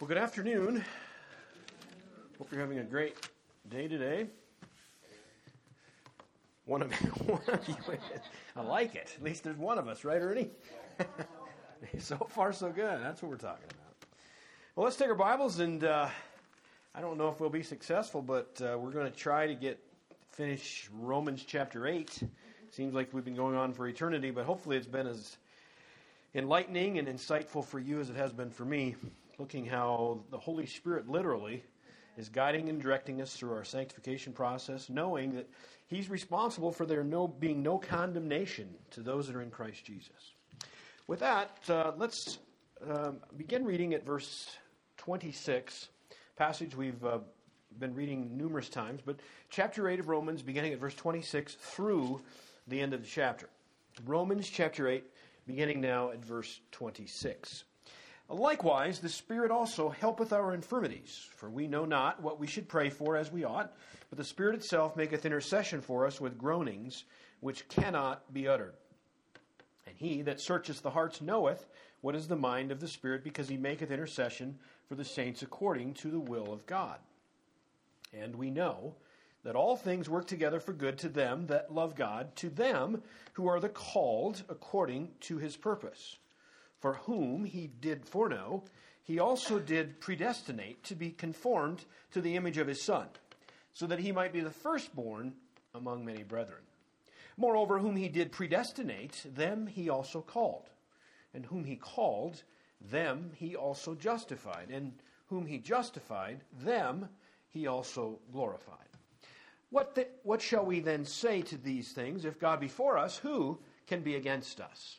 Well, good afternoon. Hope you're having a great day today. One of, one of you, I like it. At least there's one of us, right, Ernie? so far, so good. That's what we're talking about. Well, let's take our Bibles, and uh, I don't know if we'll be successful, but uh, we're going to try to get finish Romans chapter eight. Seems like we've been going on for eternity, but hopefully it's been as enlightening and insightful for you as it has been for me looking how the Holy Spirit literally is guiding and directing us through our sanctification process, knowing that He's responsible for there no, being no condemnation to those that are in Christ Jesus. With that, uh, let's um, begin reading at verse 26, passage we've uh, been reading numerous times, but chapter 8 of Romans, beginning at verse 26 through the end of the chapter. Romans chapter 8, beginning now at verse 26. Likewise, the Spirit also helpeth our infirmities, for we know not what we should pray for as we ought, but the Spirit itself maketh intercession for us with groanings which cannot be uttered. And he that searcheth the hearts knoweth what is the mind of the Spirit, because he maketh intercession for the saints according to the will of God. And we know that all things work together for good to them that love God, to them who are the called according to his purpose for whom he did foreknow, he also did predestinate to be conformed to the image of his Son, so that he might be the firstborn among many brethren. Moreover, whom he did predestinate, them he also called. And whom he called, them he also justified. And whom he justified, them he also glorified. What, the, what shall we then say to these things? If God be for us, who can be against us?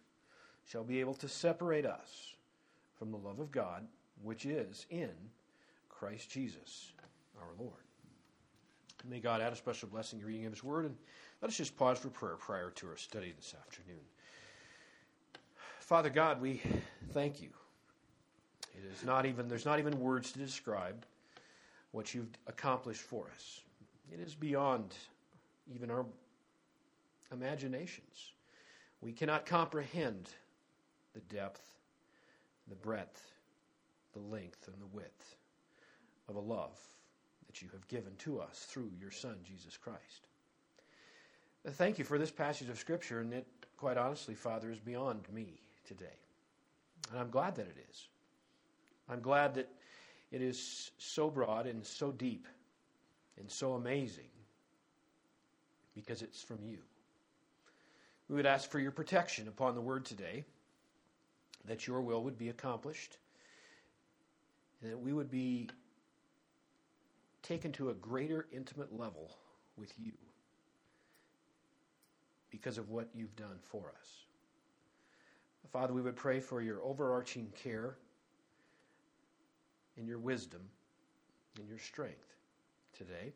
shall be able to separate us from the love of God, which is in Christ Jesus our Lord. May God add a special blessing to reading of His Word, and let us just pause for prayer prior to our study this afternoon. Father God, we thank you. It is not even there's not even words to describe what you've accomplished for us. It is beyond even our imaginations. We cannot comprehend the depth, the breadth, the length, and the width of a love that you have given to us through your Son, Jesus Christ. Uh, thank you for this passage of Scripture, and it, quite honestly, Father, is beyond me today. And I'm glad that it is. I'm glad that it is so broad and so deep and so amazing because it's from you. We would ask for your protection upon the word today, that your will would be accomplished, and that we would be taken to a greater intimate level with you because of what you've done for us. Father, we would pray for your overarching care and your wisdom and your strength today.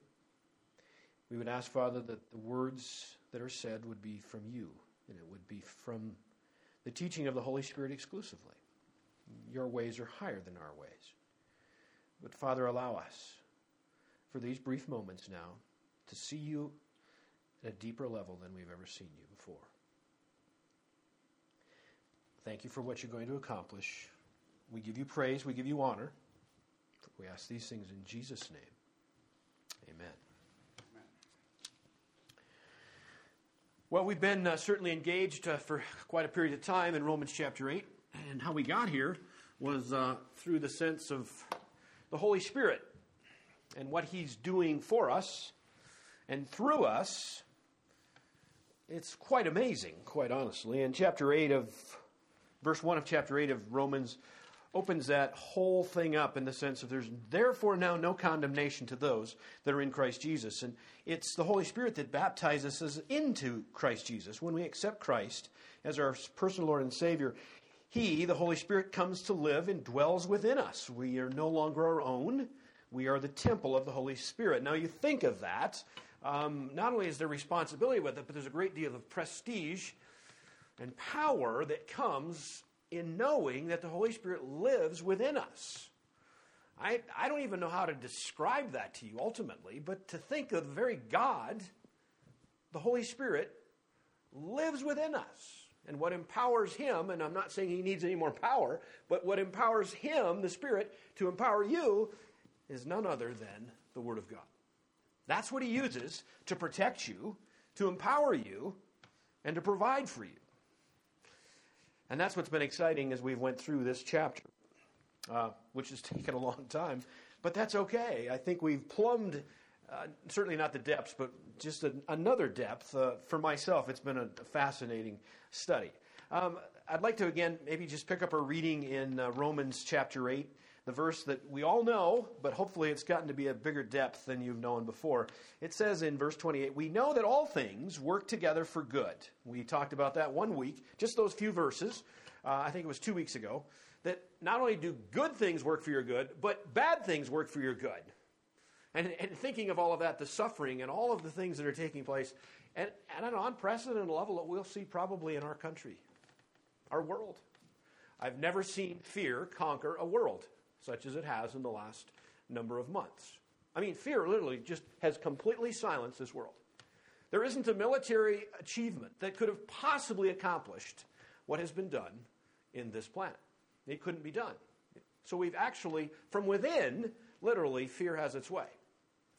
We would ask, Father, that the words that are said would be from you and it would be from the teaching of the Holy Spirit exclusively. Your ways are higher than our ways. But Father, allow us for these brief moments now to see you at a deeper level than we've ever seen you before. Thank you for what you're going to accomplish. We give you praise, we give you honor. We ask these things in Jesus' name. Amen. Well, we've been uh, certainly engaged uh, for quite a period of time in Romans chapter 8, and how we got here was uh, through the sense of the Holy Spirit and what He's doing for us and through us, it's quite amazing, quite honestly. In chapter 8 of, verse 1 of chapter 8 of Romans, opens that whole thing up in the sense of there's therefore now no condemnation to those that are in Christ Jesus. And it's the Holy Spirit that baptizes us into Christ Jesus. When we accept Christ as our personal Lord and Savior, He, the Holy Spirit, comes to live and dwells within us. We are no longer our own. We are the temple of the Holy Spirit. Now, you think of that. Um, not only is there responsibility with it, but there's a great deal of prestige and power that comes in knowing that the Holy Spirit lives within us. I, I don't even know how to describe that to you ultimately, but to think of the very God, the Holy Spirit, lives within us. And what empowers him, and I'm not saying he needs any more power, but what empowers him, the Spirit, to empower you is none other than the Word of God. That's what he uses to protect you, to empower you, and to provide for you. And that's what's been exciting as we've went through this chapter, uh, which has taken a long time. But that's okay. I think we've plumbed, uh, certainly not the depths, but just a, another depth. Uh, for myself, it's been a, fascinating study. Um, I'd like to, again, maybe just pick up our reading in uh, Romans chapter 8 the verse that we all know, but hopefully it's gotten to be a bigger depth than you've known before. It says in verse 28, We know that all things work together for good. We talked about that one week, just those few verses. Uh, I think it was two weeks ago. That not only do good things work for your good, but bad things work for your good. And, and thinking of all of that, the suffering and all of the things that are taking place, and at an unprecedented level that we'll see probably in our country, our world. I've never seen fear conquer a world such as it has in the last number of months. I mean, fear literally just has completely silenced this world. There isn't a military achievement that could have possibly accomplished what has been done in this planet. It couldn't be done. So we've actually, from within, literally, fear has its way.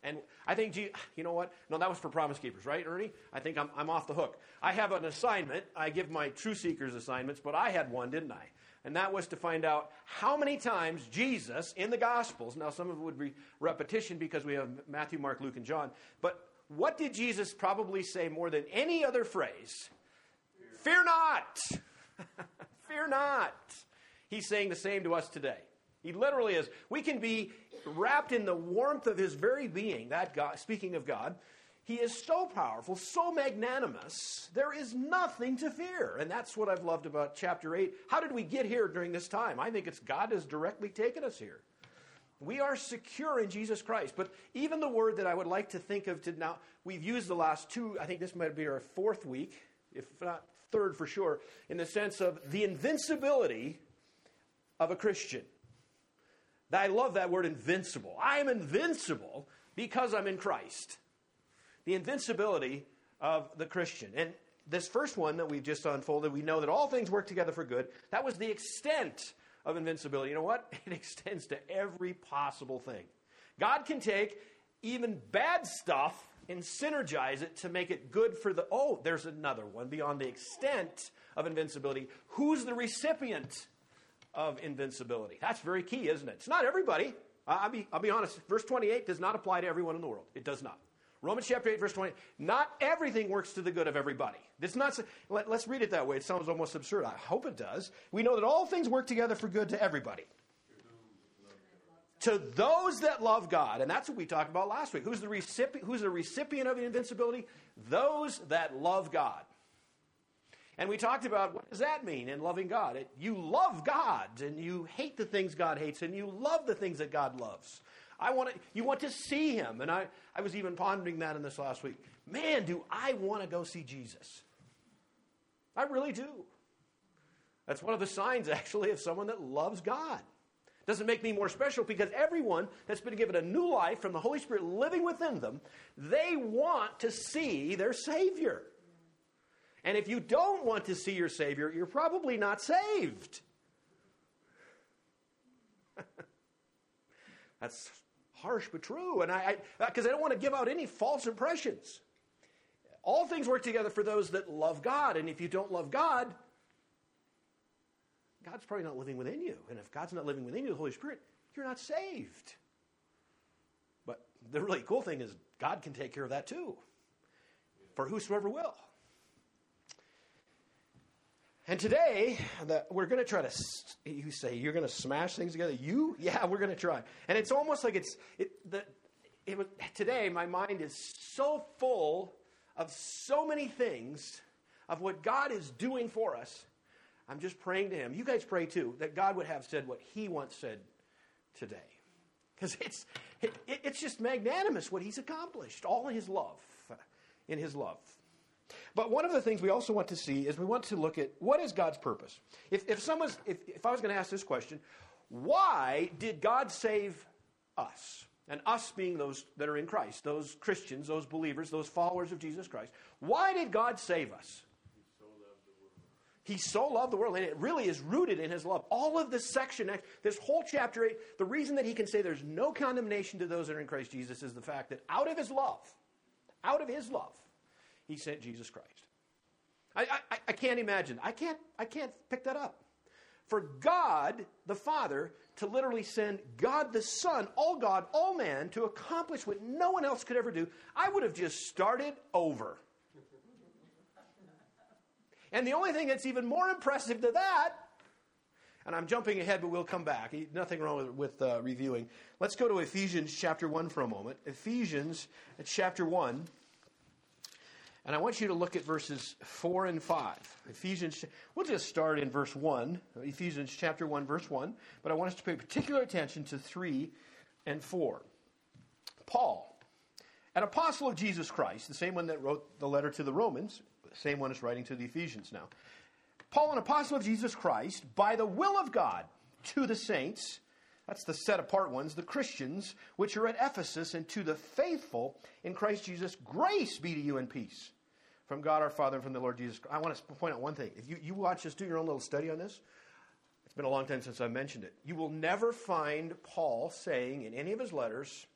And I think, you know what? No, that was for Promise Keepers, right, Ernie? I think I'm, I'm off the hook. I have an assignment. I give my True Seekers assignments, but I had one, didn't I? And that was to find out how many times Jesus in the Gospels, now some of it would be repetition because we have Matthew, Mark, Luke, and John, but what did Jesus probably say more than any other phrase? Fear, Fear not! Fear not! He's saying the same to us today. He literally is. We can be wrapped in the warmth of his very being, that God, speaking of God, he is so powerful, so magnanimous, there is nothing to fear. And that's what I've loved about chapter 8. How did we get here during this time? I think it's God has directly taken us here. We are secure in Jesus Christ. But even the word that I would like to think of to now, we've used the last two, I think this might be our fourth week, if not third for sure, in the sense of the invincibility of a Christian. I love that word invincible. I am invincible because I'm in Christ the invincibility of the Christian. And this first one that we've just unfolded, we know that all things work together for good. That was the extent of invincibility. You know what? It extends to every possible thing. God can take even bad stuff and synergize it to make it good for the. Oh, there's another one beyond the extent of invincibility. Who's the recipient of invincibility? That's very key, isn't it? It's not everybody. I'll be, I'll be honest. Verse 28 does not apply to everyone in the world. It does not. Romans chapter 8, verse 20. Not everything works to the good of everybody. It's not, let, us read it that way. It sounds almost absurd. I hope it does. We know that all things work together for good to everybody. To those that love God. And that's what we talked about last week. Who's the recipient, who's the recipient of the invincibility? Those that love God. And we talked about what does that mean in loving God? It, you love God and you hate the things God hates and you love the things that God loves. I want to, you want to see him. And I, I was even pondering that in this last week. Man, do I want to go see Jesus? I really do. That's one of the signs, actually, of someone that loves God. Doesn't make me more special because everyone that's been given a new life from the Holy Spirit living within them, they want to see their Savior. And if you don't want to see your Savior, you're probably not saved. That's harsh but true. And I, because I, uh, I, don't want to give out any false impressions. All things work together for those that love God. And if you don't love God, God's probably not living within you. And if God's not living within you, the Holy Spirit, you're not saved. But the really cool thing is God can take care of that too for whosoever will. And today, the, we're going to try to, you say, you're going to smash things together. You? Yeah, we're going to try. And it's almost like it's, it, the, it was, today, my mind is so full of so many things of what God is doing for us. I'm just praying to Him. You guys pray too, that God would have said what He once said today. Because it's, it, it's just magnanimous what He's accomplished, all His love, in His love. But one of the things we also want to see is we want to look at what is God's purpose. If, if, someone's, if, if I was going to ask this question, why did God save us? And us being those that are in Christ, those Christians, those believers, those followers of Jesus Christ. Why did God save us? He so loved the world, He so loved the world, and it really is rooted in his love. All of this section, this whole chapter 8, the reason that he can say there's no condemnation to those that are in Christ Jesus is the fact that out of his love, out of his love, he sent Jesus Christ. I, I, I can't imagine. I can't, I can't pick that up. For God the Father to literally send God the Son, all God, all man, to accomplish what no one else could ever do, I would have just started over. And the only thing that's even more impressive to that, and I'm jumping ahead, but we'll come back. Nothing wrong with, with uh, reviewing. Let's go to Ephesians chapter 1 for a moment. Ephesians chapter 1. And I want you to look at verses 4 and 5. Ephesians, we'll just start in verse 1, Ephesians chapter 1, verse 1, but I want us to pay particular attention to 3 and 4. Paul, an apostle of Jesus Christ, the same one that wrote the letter to the Romans, same one is writing to the Ephesians now. Paul, an apostle of Jesus Christ, by the will of God, to the saints, that's the set apart ones, the Christians, which are at Ephesus, and to the faithful in Christ Jesus, grace be to you and peace from God our Father and from the Lord Jesus. I want to point out one thing. If you, you watch this, do your own little study on this. It's been a long time since I mentioned it. You will never find Paul saying in any of his letters,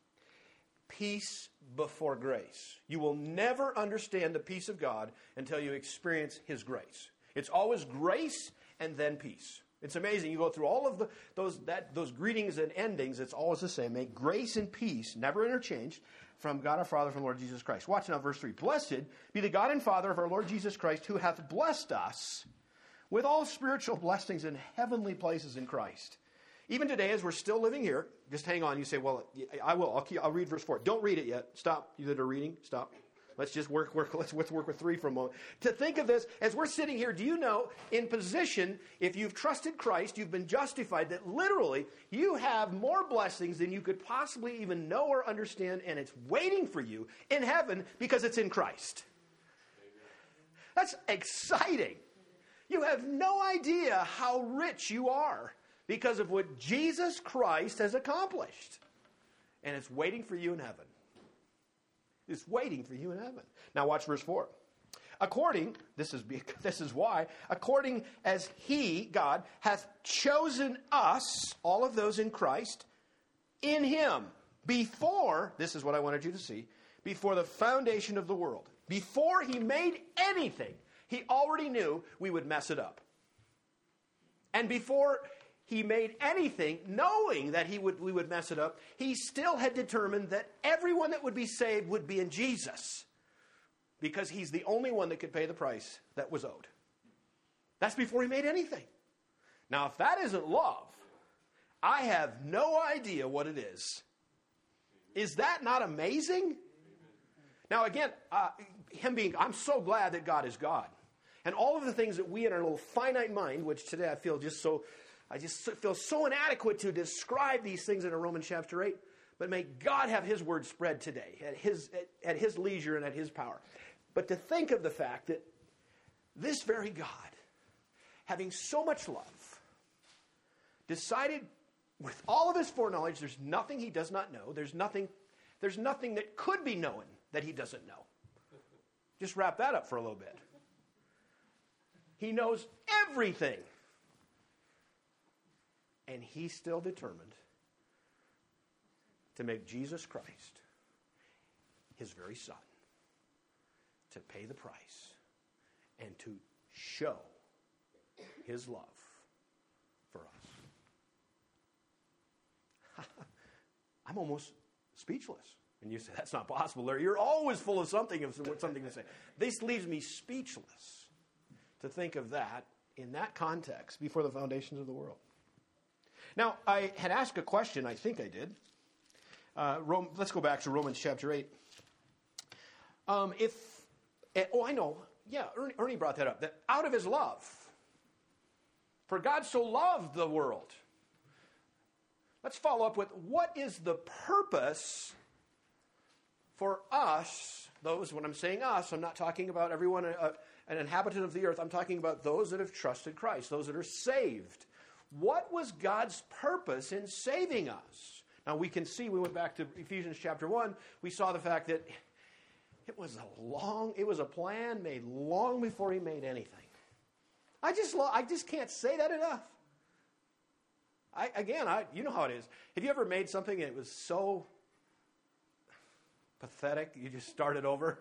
peace before grace. You will never understand the peace of God until you experience his grace. It's always grace and then peace. It's amazing. You go through all of the, those, that, those greetings and endings, it's always the same. Make grace and peace, never interchanged, from God our Father, from Lord Jesus Christ. Watch now, verse 3. Blessed be the God and Father of our Lord Jesus Christ, who hath blessed us with all spiritual blessings in heavenly places in Christ. Even today, as we're still living here, just hang on. You say, Well, I will. I'll, keep, I'll read verse 4. Don't read it yet. Stop. You that are reading, stop. Let's just work, work, let's, let's work with three for a moment. To think of this, as we're sitting here, do you know, in position, if you've trusted Christ, you've been justified, that literally you have more blessings than you could possibly even know or understand, and it's waiting for you in heaven because it's in Christ. That's exciting. You have no idea how rich you are because of what Jesus Christ has accomplished. And it's waiting for you in heaven is waiting for you in heaven. Now watch verse 4. According, this is, this is why, according as he, God, hath chosen us, all of those in Christ, in him, before, this is what I wanted you to see, before the foundation of the world. Before he made anything, he already knew we would mess it up. And before he made anything, knowing that he would, we would mess it up, he still had determined that everyone that would be saved would be in Jesus because he's the only one that could pay the price that was owed. That's before he made anything. Now, if that isn't love, I have no idea what it is. Is that not amazing? Now, again, uh, him being, I'm so glad that God is God. And all of the things that we in our little finite mind, which today I feel just so I just feel so inadequate to describe these things in a Romans chapter 8. But may God have His word spread today at His, at, at His leisure and at His power. But to think of the fact that this very God, having so much love, decided with all of his foreknowledge, there's nothing he does not know. There's nothing, there's nothing that could be known that he doesn't know. Just wrap that up for a little bit. He knows everything. And he's still determined to make Jesus Christ his very son, to pay the price, and to show his love for us. I'm almost speechless. And you say, that's not possible, Larry. You're always full of something, of something to say. This leaves me speechless to think of that in that context before the foundations of the world. Now, I had asked a question, I think I did. Uh, Rome, let's go back to Romans chapter 8. Um, if, eh, oh, I know. Yeah, Ernie, Ernie brought that up. That out of his love, for God so loved the world. Let's follow up with what is the purpose for us, those, when I'm saying us, I'm not talking about everyone, uh, an inhabitant of the earth, I'm talking about those that have trusted Christ, those that are saved. What was God's purpose in saving us? Now we can see, we went back to Ephesians chapter 1, we saw the fact that it was a long, it was a plan made long before he made anything. I just, I just can't say that enough. I, again, I, you know how it is. Have you ever made something and it was so pathetic. You just started over.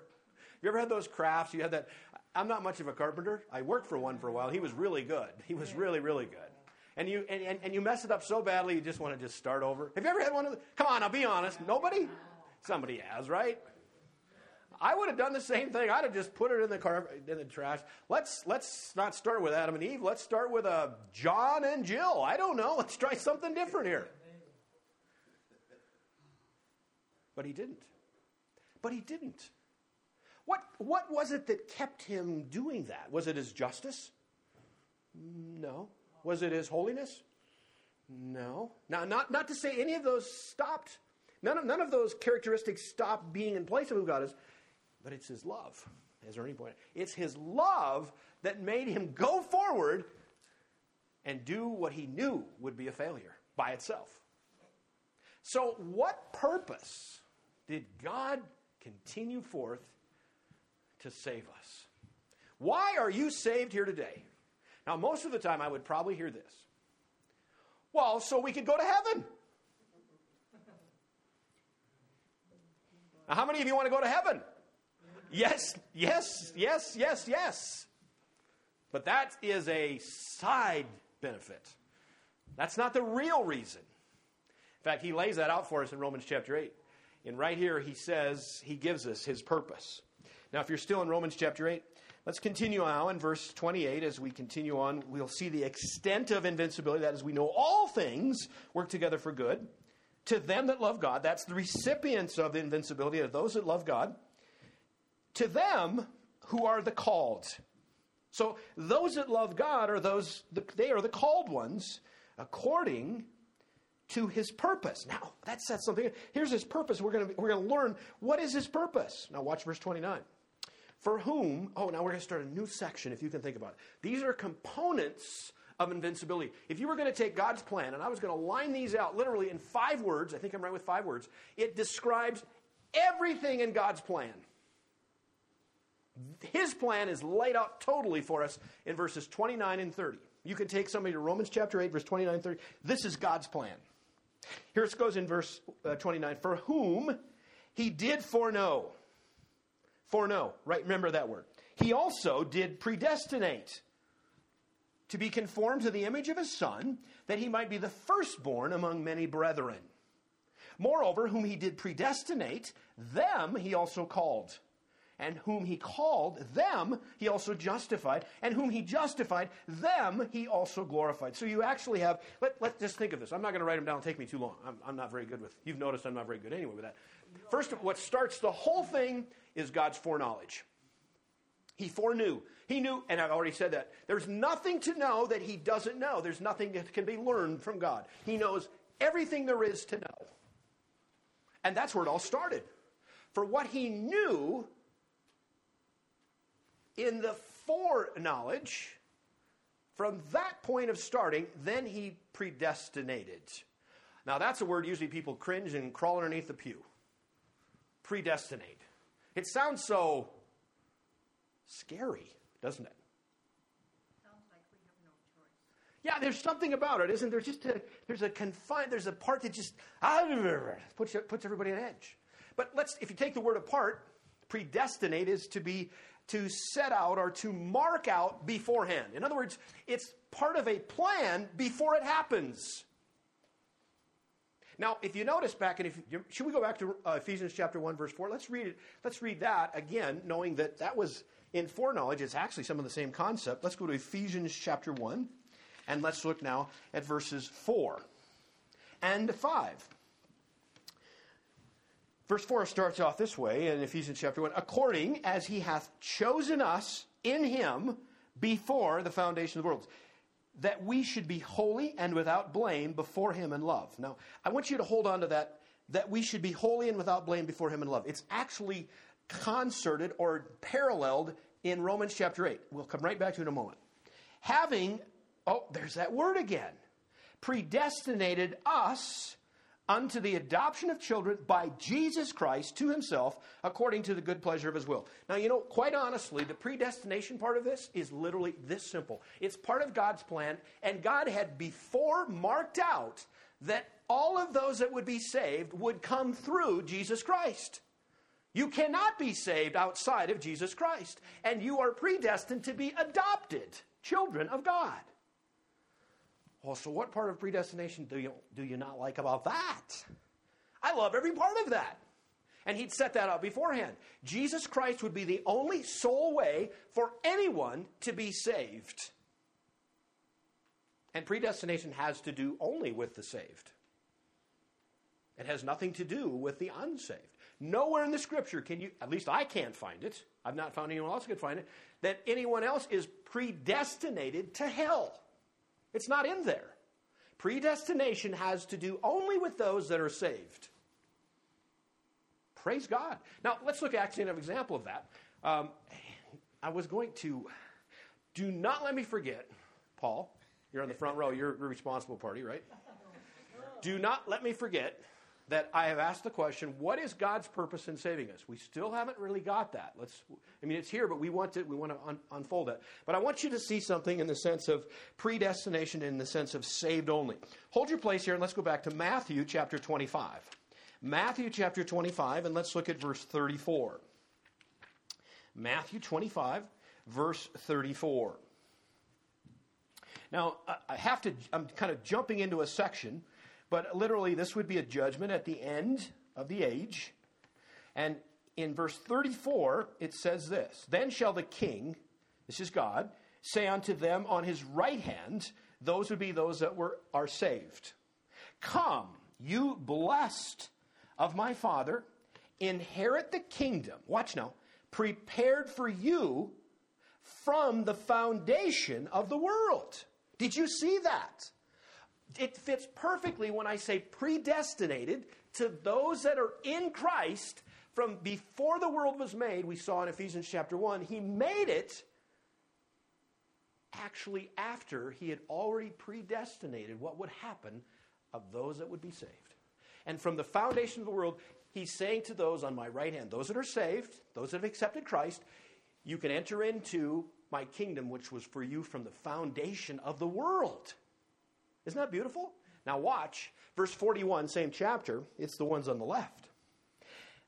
You ever had those crafts? You had that. I'm not much of a carpenter. I worked for one for a while. He was really good. He was really, really good. And you and, and, you mess it up so badly you just want to just start over. Have you ever had one of the come on, I'll be honest. Nobody? Somebody has, right? I would have done the same thing. I'd have just put it in the car in the trash. Let's let's not start with Adam and Eve. Let's start with uh, John and Jill. I don't know. Let's try something different here. But he didn't. But he didn't. What, what was it that kept him doing that? Was it his justice? No. Was it his holiness? No. Now, not, not to say any of those stopped, none of, none of those characteristics stopped being in place of who God is, but it's his love, as Ernie pointed It's his love that made him go forward and do what he knew would be a failure by itself. So, what purpose did God continue forth to save us. Why are you saved here today? Now, most of the time, I would probably hear this. Well, so we could go to heaven. Now, how many of you want to go to heaven? Yes, yes, yes, yes, yes. But that is a side benefit. That's not the real reason. In fact, he lays that out for us in Romans chapter 8. And right here, he says, he gives us his purpose. Now, if you're still in Romans chapter 8, let's continue now in verse 28. As we continue on, we'll see the extent of invincibility. That is, we know all things work together for good. To them that love God, that's the recipients of the invincibility, of those that love God. To them who are the called. So those that love God are those, they are the called ones according to his purpose. Now, that says something. Here's his purpose. We're going to, we're going to learn what is his purpose. Now, watch verse 29. For whom, oh, now we're going to start a new section if you can think about it. These are components of invincibility. If you were going to take God's plan, and I was going to line these out literally in five words, I think I'm right with five words, it describes everything in God's plan. His plan is laid out totally for us in verses 29 and 30. You can take somebody to Romans chapter 8, verse 29 and 30. This is God's plan. Here it goes in verse uh, 29 For whom he did foreknow. Foreknow, oh. right? Remember that word. He also did predestinate to be conformed to the image of his son, that he might be the firstborn among many brethren. Moreover, whom he did predestinate, them he also called and whom he called, them he also justified, and whom he justified, them he also glorified. So you actually have, let, let's just think of this. I'm not going to write them down, take me too long. I'm, I'm not very good with, you've noticed I'm not very good anyway with that. First, what starts the whole thing is God's foreknowledge. He foreknew. He knew, and I've already said that. There's nothing to know that he doesn't know. There's nothing that can be learned from God. He knows everything there is to know. And that's where it all started. For what he knew, in the foreknowledge, from that point of starting, then he predestinated. Now, that's a word usually people cringe and crawl underneath the pew. Predestinate. It sounds so scary, doesn't it? Sounds like we have no choice. Yeah, there's something about it, isn't there? Just a, there's a confined, there's a part that just ah, puts, puts everybody on edge. But let's, if you take the word apart, predestinate is to be to set out or to mark out beforehand. In other words, it's part of a plan before it happens. Now, if you notice back in, if, should we go back to uh, Ephesians chapter 1, verse 4? Let's read it. Let's read that again, knowing that that was in foreknowledge. It's actually some of the same concept. Let's go to Ephesians chapter 1, and let's look now at verses 4 and 5. Verse 4 starts off this way in Ephesians chapter 1 according as he hath chosen us in him before the foundation of the world, that we should be holy and without blame before him in love. Now, I want you to hold on to that, that we should be holy and without blame before him in love. It's actually concerted or paralleled in Romans chapter 8. We'll come right back to it in a moment. Having, oh, there's that word again, predestinated us unto the adoption of children by Jesus Christ to himself according to the good pleasure of his will. Now, you know, quite honestly, the predestination part of this is literally this simple. It's part of God's plan, and God had before marked out that all of those that would be saved would come through Jesus Christ. You cannot be saved outside of Jesus Christ, and you are predestined to be adopted children of God. Well, so what part of predestination do you, do you not like about that? I love every part of that. And he'd set that up beforehand. Jesus Christ would be the only sole way for anyone to be saved. And predestination has to do only with the saved. It has nothing to do with the unsaved. Nowhere in the scripture can you, at least I can't find it, I've not found anyone else could find it, that anyone else is predestinated to hell. It's not in there. Predestination has to do only with those that are saved. Praise God. Now, let's look actually at an example of that. Um, I was going to, do not let me forget, Paul, you're on the front row, you're responsible party, right? Do not let me forget that I have asked the question, what is God's purpose in saving us? We still haven't really got that. Let's, I mean, it's here, but we want to, we want to un- unfold it. But I want you to see something in the sense of predestination, in the sense of saved only. Hold your place here, and let's go back to Matthew chapter 25. Matthew chapter 25, and let's look at verse 34. Matthew 25, verse 34. Now, I have to, I'm kind of jumping into a section but literally, this would be a judgment at the end of the age. And in verse 34, it says this Then shall the king, this is God, say unto them on his right hand, those would be those that were, are saved. Come, you blessed of my Father, inherit the kingdom. Watch now. Prepared for you from the foundation of the world. Did you see that? It fits perfectly when I say predestinated to those that are in Christ from before the world was made. We saw in Ephesians chapter 1, he made it actually after he had already predestinated what would happen of those that would be saved. And from the foundation of the world, he's saying to those on my right hand, those that are saved, those that have accepted Christ, you can enter into my kingdom, which was for you from the foundation of the world. Isn't that beautiful? Now, watch verse 41, same chapter. It's the ones on the left.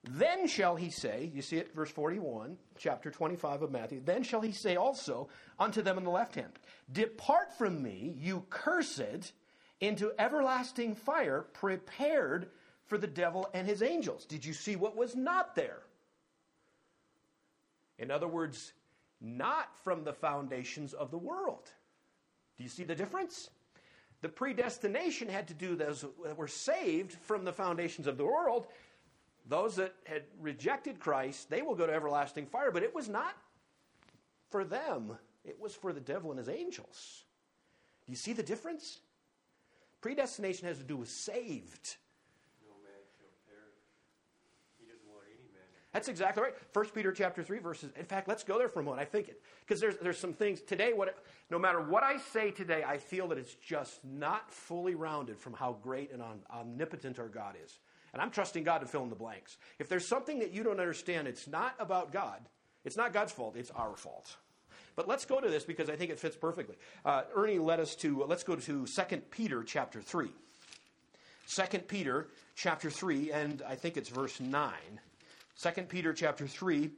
Then shall he say, you see it, verse 41, chapter 25 of Matthew. Then shall he say also unto them on the left hand, Depart from me, you cursed, into everlasting fire, prepared for the devil and his angels. Did you see what was not there? In other words, not from the foundations of the world. Do you see the difference? The predestination had to do those that were saved from the foundations of the world. Those that had rejected Christ, they will go to everlasting fire, but it was not for them, it was for the devil and his angels. Do you see the difference? Predestination has to do with saved. That's exactly right. 1 Peter chapter 3 verses. In fact, let's go there for a moment. I think it because there's there's some things today what no matter what I say today, I feel that it's just not fully rounded from how great and omnipotent our God is. And I'm trusting God to fill in the blanks. If there's something that you don't understand, it's not about God. It's not God's fault, it's our fault. But let's go to this because I think it fits perfectly. Uh, Ernie led us to, let's go to 2 Peter chapter 3. 2 Peter chapter 3, and I think it's verse 9. 2 Peter chapter 3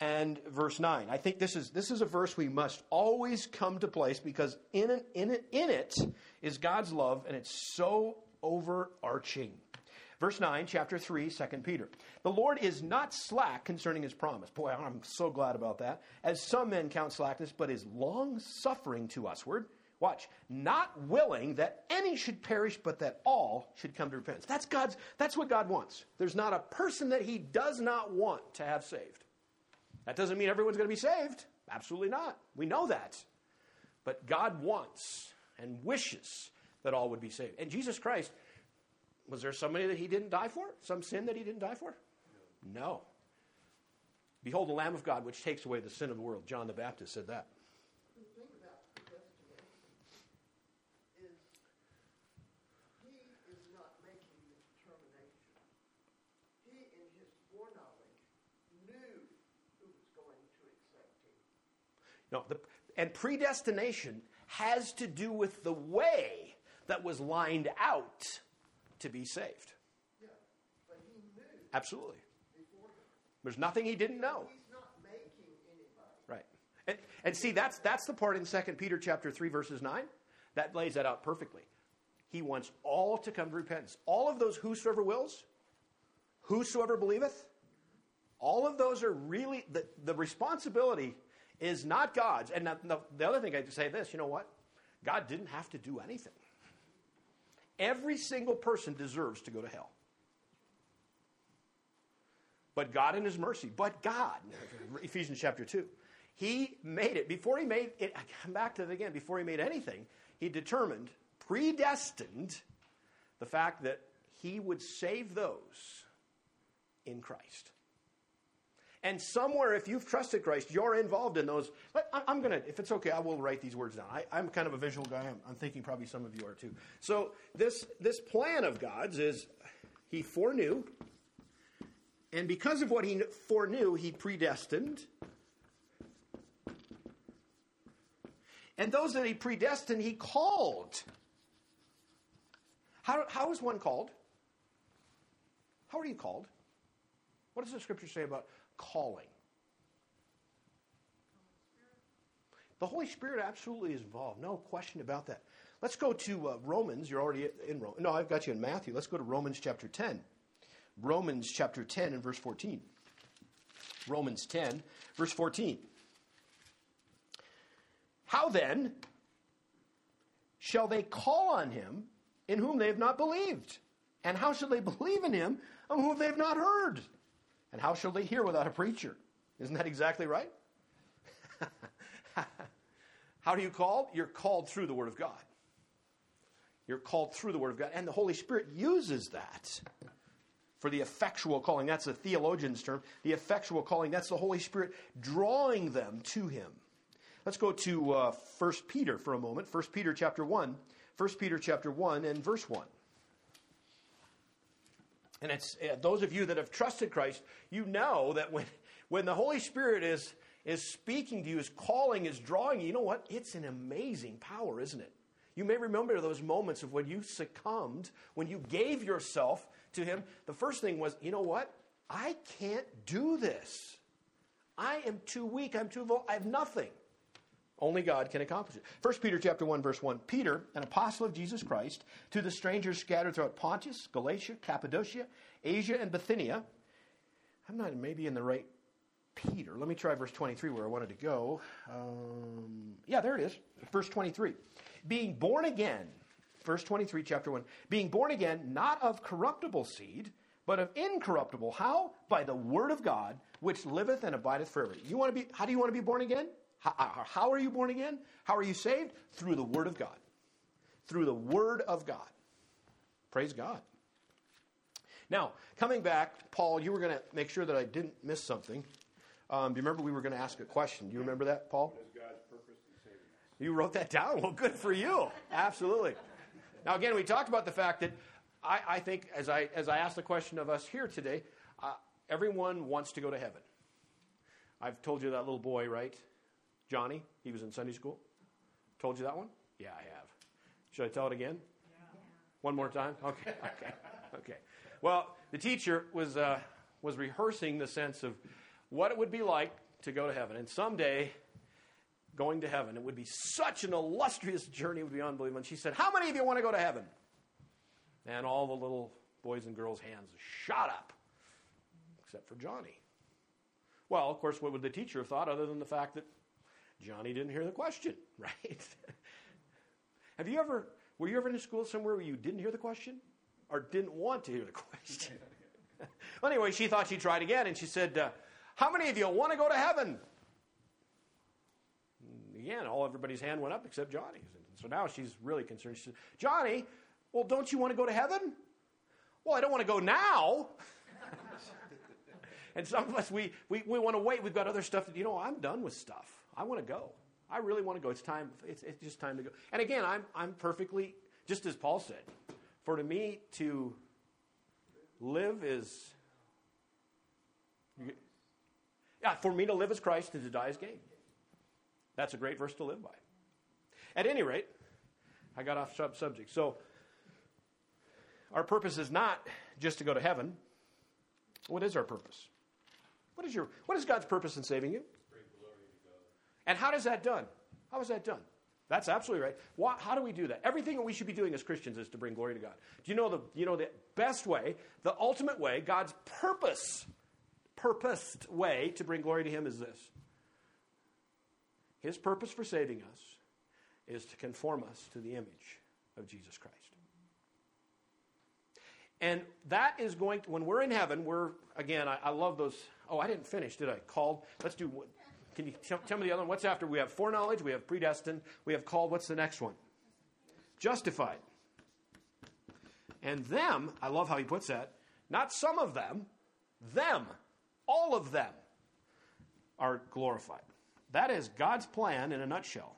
and verse 9. I think this is, this is a verse we must always come to place because in it, in, in it is God's love and it's so overarching. Verse 9, chapter 3, 2 Peter. The Lord is not slack concerning his promise. Boy, I'm so glad about that. As some men count slackness, but is long suffering to usward. Watch, not willing that any should perish, but that all should come to repentance. That's God's, that's what God wants. There's not a person that he does not want to have saved. That doesn't mean everyone's going to be saved. Absolutely not. We know that. But God wants and wishes that all would be saved. And Jesus Christ, was there somebody that he didn't die for? Some sin that he didn't die for? No. Behold the Lamb of God, which takes away the sin of the world. John the Baptist said that. The thing about predestination is he is not making the determination. He, in his foreknowledge, knew who was going to accept him. No, the, and predestination has to do with the way that was lined out to be saved. Yeah, Absolutely. There's nothing he didn't know. Right. And, and see, that's, that's the part in 2 Peter chapter 3, verses 9, that lays that out perfectly. He wants all to come to repentance. All of those whosoever wills, whosoever believeth, all of those are really, the, the responsibility is not God's. And the, the other thing I'd say this, you know what? God didn't have to do anything. Every single person deserves to go to hell. But God in His mercy, but God, Ephesians chapter 2, He made it. Before He made it, I come back to it again, before He made anything, He determined, predestined, the fact that He would save those in Christ. And somewhere, if you've trusted Christ, you're involved in those. I'm going to, if it's okay, I will write these words down. I, I'm kind of a visual guy. I'm, I'm thinking probably some of you are too. So this this plan of God's is He foreknew, and because of what He foreknew, He predestined. And those that He predestined, He called. How, how is one called? How are you called? What does the scripture say about calling? The Holy Spirit absolutely is involved. No question about that. Let's go to uh, Romans. You're already in Rome. No, I've got you in Matthew. Let's go to Romans chapter 10. Romans chapter 10 and verse 14. Romans 10, verse 14. How then shall they call on him in whom they have not believed? And how shall they believe in him of whom they have not heard? And how shall they hear without a preacher? Isn't that exactly right? how do you call? You're called through the Word of God. You're called through the Word of God. And the Holy Spirit uses that for the effectual calling. That's a theologian's term. The effectual calling, that's the Holy Spirit drawing them to Him. Let's go to uh, 1 Peter for a moment. 1 Peter chapter 1. 1 Peter chapter 1 and verse 1. And it's uh, those of you that have trusted Christ, you know that when, when the Holy Spirit is, is speaking to you, is calling, is drawing you, you know what? It's an amazing power, isn't it? You may remember those moments of when you succumbed, when you gave yourself to Him. The first thing was, you know what? I can't do this. I am too weak. I'm too. I have nothing. Only God can accomplish it. 1 Peter chapter 1 verse 1. Peter, an apostle of Jesus Christ, to the strangers scattered throughout Pontus, Galatia, Cappadocia, Asia and Bithynia. I'm not maybe in the right Peter. Let me try verse 23 where I wanted to go. Um, yeah, there it is. Verse 23. Being born again, verse 23 chapter 1. Being born again not of corruptible seed, but of incorruptible. How? By the word of God, which liveth and abideth forever. You want to be how do you want to be born again? How, how are you born again? How are you saved? Through the Word of God. Through the Word of God. Praise God. Now, coming back, Paul, you were going to make sure that I didn't miss something. Um, do you remember we were going to ask a question? Do you remember that, Paul? You wrote that down? Well, good for you. Absolutely. Now, again, we talked about the fact that I, I think, as I, as I asked the question of us here today, uh, everyone wants to go to heaven. I've told you that little boy, right? Johnny, he was in Sunday school. Told you that one? Yeah, I have. Should I tell it again? Yeah. One more time? Okay, okay, okay. Well, the teacher was, uh, was rehearsing the sense of what it would be like to go to heaven. And someday, going to heaven, it would be such an illustrious journey, it would be unbelievable. And she said, How many of you want to go to heaven? And all the little boys and girls' hands shot up, except for Johnny. Well, of course, what would the teacher have thought other than the fact that Johnny didn't hear the question, right? have you ever, were you ever in a school somewhere where you didn't hear the question or didn't want to hear the question? well, anyway, she thought she'd try it again and she said, uh, How many of you want to go to heaven? And again, all everybody's hand went up except Johnny's. So now she's really concerned. She said, Johnny, well, don't you want to go to heaven? Well, I don't want to go now. and some of us, we, we, we want to wait. We've got other stuff that, you know, I'm done with stuff. I want to go. I really want to go. It's time. It's, it's just time to go. And again, I'm, I'm perfectly, just as Paul said, for to me to live is, yeah, for me to live as Christ and to die as gain. That's a great verse to live by. At any rate, I got off sub subject. So, our purpose is not just to go to heaven. What is our purpose? What is your what is God's purpose in saving you? And how does that done? How is that done? That's absolutely right. Why, how do we do that? Everything that we should be doing as Christians is to bring glory to God. Do you know the you know the best way, the ultimate way, God's purpose, purposed way to bring glory to Him is this. His purpose for saving us is to conform us to the image of Jesus Christ. And that is going to, when we're in heaven, we're, again, I, I love those. Oh, I didn't finish, did I? Called. Let's do, can you tell, tell me the other one? What's after? We have foreknowledge, we have predestined, we have called. What's the next one? Justified. And them, I love how he puts that, not some of them, them, all of them are glorified. That is God's plan in a nutshell.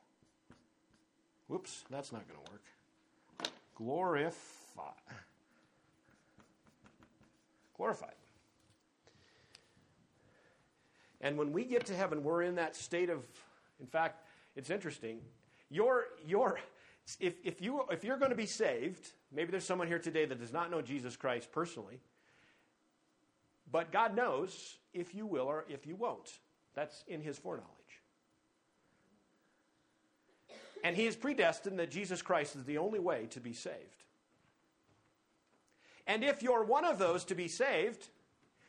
Whoops, that's not going to work. Glorify. Glorified. And when we get to heaven, we're in that state of, in fact, it's interesting. Your, your, if, if, you, if you're going to be saved, maybe there's someone here today that does not know Jesus Christ personally, but God knows if you will or if you won't. That's in His foreknowledge. And He has predestined that Jesus Christ is the only way to be saved. And if you're one of those to be saved,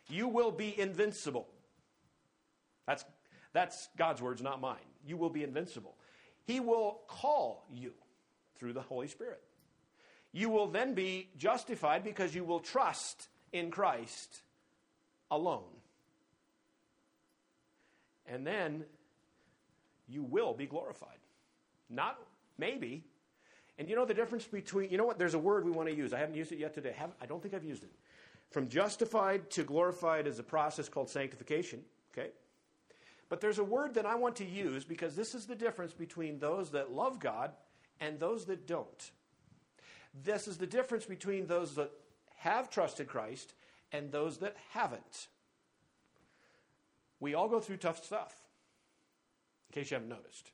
you will be invincible. That's, that's God's words, not mine. You will be invincible. He will call you through the Holy Spirit. You will then be justified because you will trust in Christ alone. And then you will be glorified. Not maybe. And you know the difference between, you know what? There's a word we want to use. I haven't used it yet today. I don't think I've used it. From justified to glorified is a process called sanctification. Okay? But there's a word that I want to use because this is the difference between those that love God and those that don't. This is the difference between those that have trusted Christ and those that haven't. We all go through tough stuff, in case you haven't noticed.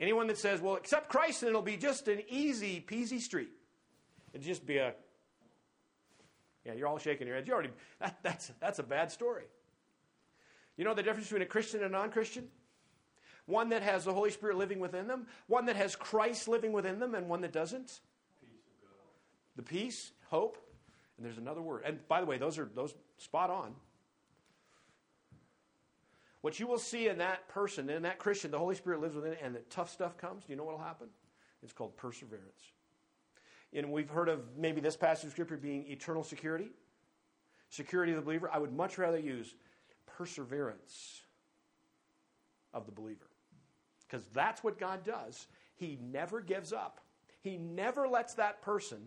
Anyone that says, well, accept Christ and it'll be just an easy peasy street. It'd just be a, yeah, you're all shaking your heads. You already, that, that's, that's a bad story. You know the difference between a Christian and a non Christian? One that has the Holy Spirit living within them, one that has Christ living within them, and one that doesn't. Peace the peace, hope, and there's another word. And by the way, those are those spot on. What you will see in that person, in that Christian, the Holy Spirit lives within it, and the tough stuff comes, do you know what will happen? It's called perseverance. And we've heard of maybe this passage of Scripture being eternal security, security of the believer. I would much rather use perseverance of the believer. Because that's what God does. He never gives up, He never lets that person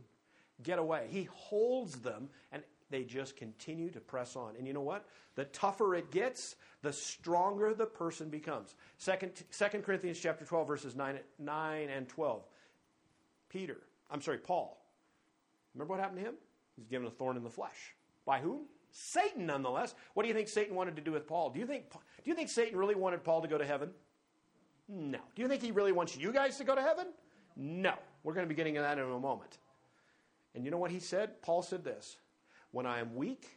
get away. He holds them, and they just continue to press on. And you know what? The tougher it gets, the stronger the person becomes. Second, 2 Corinthians chapter 12, verses 9, 9 and 12. Peter, I'm sorry, Paul. Remember what happened to him? He's given a thorn in the flesh. By whom? Satan, nonetheless. What do you think Satan wanted to do with Paul? Do you think, do you think Satan really wanted Paul to go to heaven? No. Do you think he really wants you guys to go to heaven? No. We're going to be getting to that in a moment. And you know what he said? Paul said this When I am weak,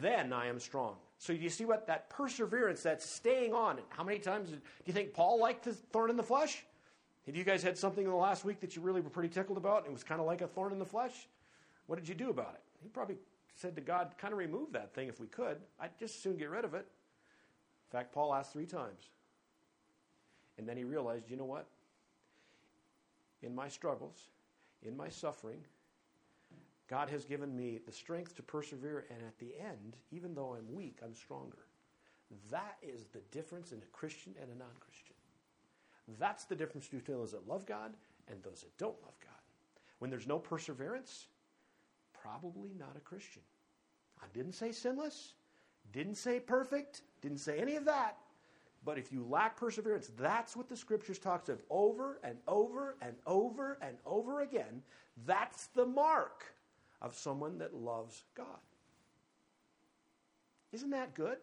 then I am strong. So you see what that perseverance, that staying on. How many times do you think Paul liked the thorn in the flesh? Have you guys had something in the last week that you really were pretty tickled about? and It was kind of like a thorn in the flesh. What did you do about it? He probably said to God, kind of remove that thing if we could. I'd just soon get rid of it. In fact, Paul asked three times. And then he realized, you know what? In my struggles, in my suffering, God has given me the strength to persevere, and at the end, even though I'm weak, I'm stronger. That is the difference in a Christian and a non Christian. That's the difference between those that love God and those that don't love God. When there's no perseverance, probably not a Christian. I didn't say sinless, didn't say perfect, didn't say any of that. But if you lack perseverance, that's what the scriptures talks of over and over and over and over again. That's the mark of someone that loves God. Isn't that good?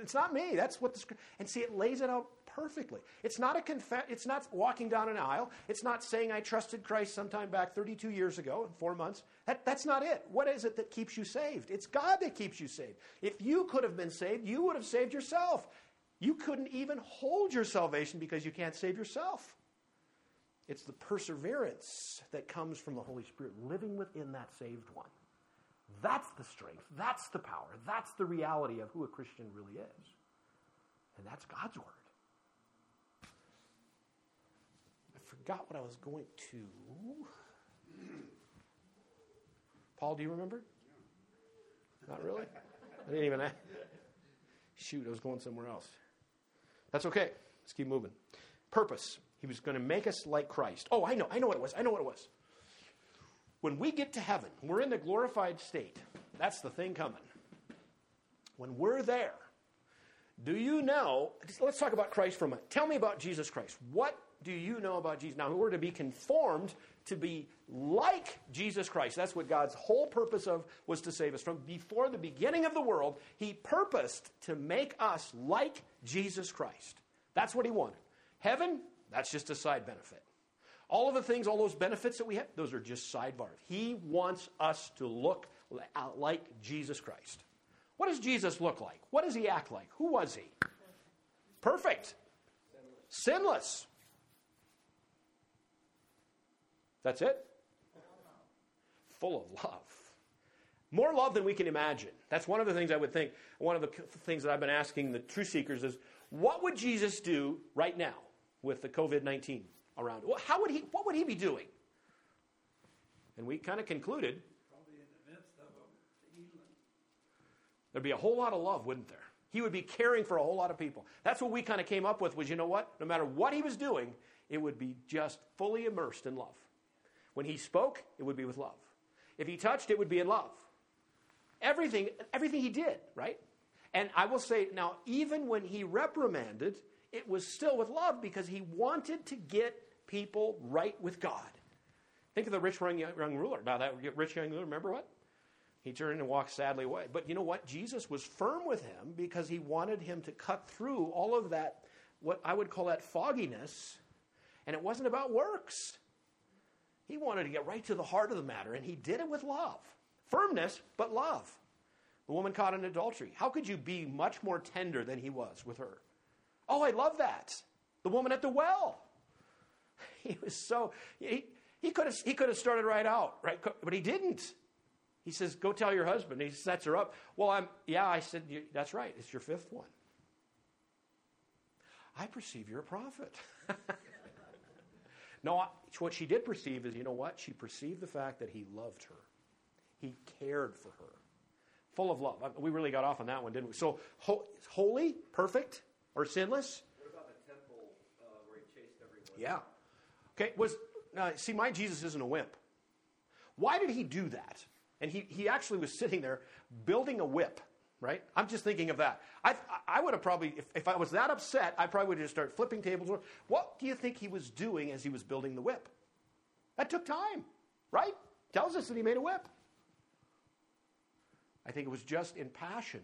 It's not me. That's what the scripture. And see, it lays it out perfectly. It's not a confess. It's not walking down an aisle. It's not saying I trusted Christ sometime back 32 years ago in four months. That, that's not it. What is it that keeps you saved? It's God that keeps you saved. If you could have been saved, you would have saved yourself. You couldn't even hold your salvation because you can't save yourself. It's the perseverance that comes from the Holy Spirit living within that saved one. That's the strength. That's the power. That's the reality of who a Christian really is. And that's God's Word. I forgot what I was going to. Paul, do you remember? Not really? I didn't even. Shoot, I was going somewhere else. That's okay. Let's keep moving. Purpose. He was going to make us like Christ. Oh, I know. I know what it was. I know what it was. When we get to heaven, we're in the glorified state. That's the thing coming. When we're there, do you know? Let's talk about Christ for a minute. Tell me about Jesus Christ. What do you know about Jesus? Now, we're to be conformed to be like Jesus Christ. That's what God's whole purpose of was to save us. From before the beginning of the world, He purposed to make us like Jesus Christ. That's what He wanted. Heaven, that's just a side benefit. All of the things, all those benefits that we have, those are just sidebars. He wants us to look like Jesus Christ. What does Jesus look like? What does he act like? Who was he? Perfect. Sinless. Sinless. That's it? Full of love. More love than we can imagine. That's one of the things I would think. One of the things that I've been asking the truth seekers is what would Jesus do right now with the COVID 19 around? How would he, what would he be doing? And we kind of concluded Probably in the midst of healing. there'd be a whole lot of love, wouldn't there? He would be caring for a whole lot of people. That's what we kind of came up with was, you know what? No matter what he was doing, it would be just fully immersed in love. When he spoke, it would be with love. If he touched, it would be in love. Everything, everything he did, right? And I will say now, even when he reprimanded, it was still with love because he wanted to get people right with God. Think of the rich young, young ruler. Now, that rich young ruler, remember what? He turned and walked sadly away. But you know what? Jesus was firm with him because he wanted him to cut through all of that, what I would call that fogginess. And it wasn't about works. He wanted to get right to the heart of the matter, and he did it with love. Firmness, but love. The woman caught in adultery. How could you be much more tender than he was with her? Oh, I love that. The woman at the well. He was so, he, he, could, have, he could have started right out, right? But he didn't. He says, Go tell your husband. He sets her up. Well, I'm, yeah, I said, That's right. It's your fifth one. I perceive you're a prophet. no, what she did perceive is, you know what? She perceived the fact that he loved her, he cared for her. Full of love. We really got off on that one, didn't we? So, ho- holy, perfect, or sinless? What about the temple uh, where he chased everyone? Yeah. Okay, was now see my Jesus isn't a wimp. Why did he do that? And he, he actually was sitting there building a whip, right? I'm just thinking of that. I, I would have probably, if, if I was that upset, I probably would have just start flipping tables. What do you think he was doing as he was building the whip? That took time, right? Tells us that he made a whip. I think it was just in passion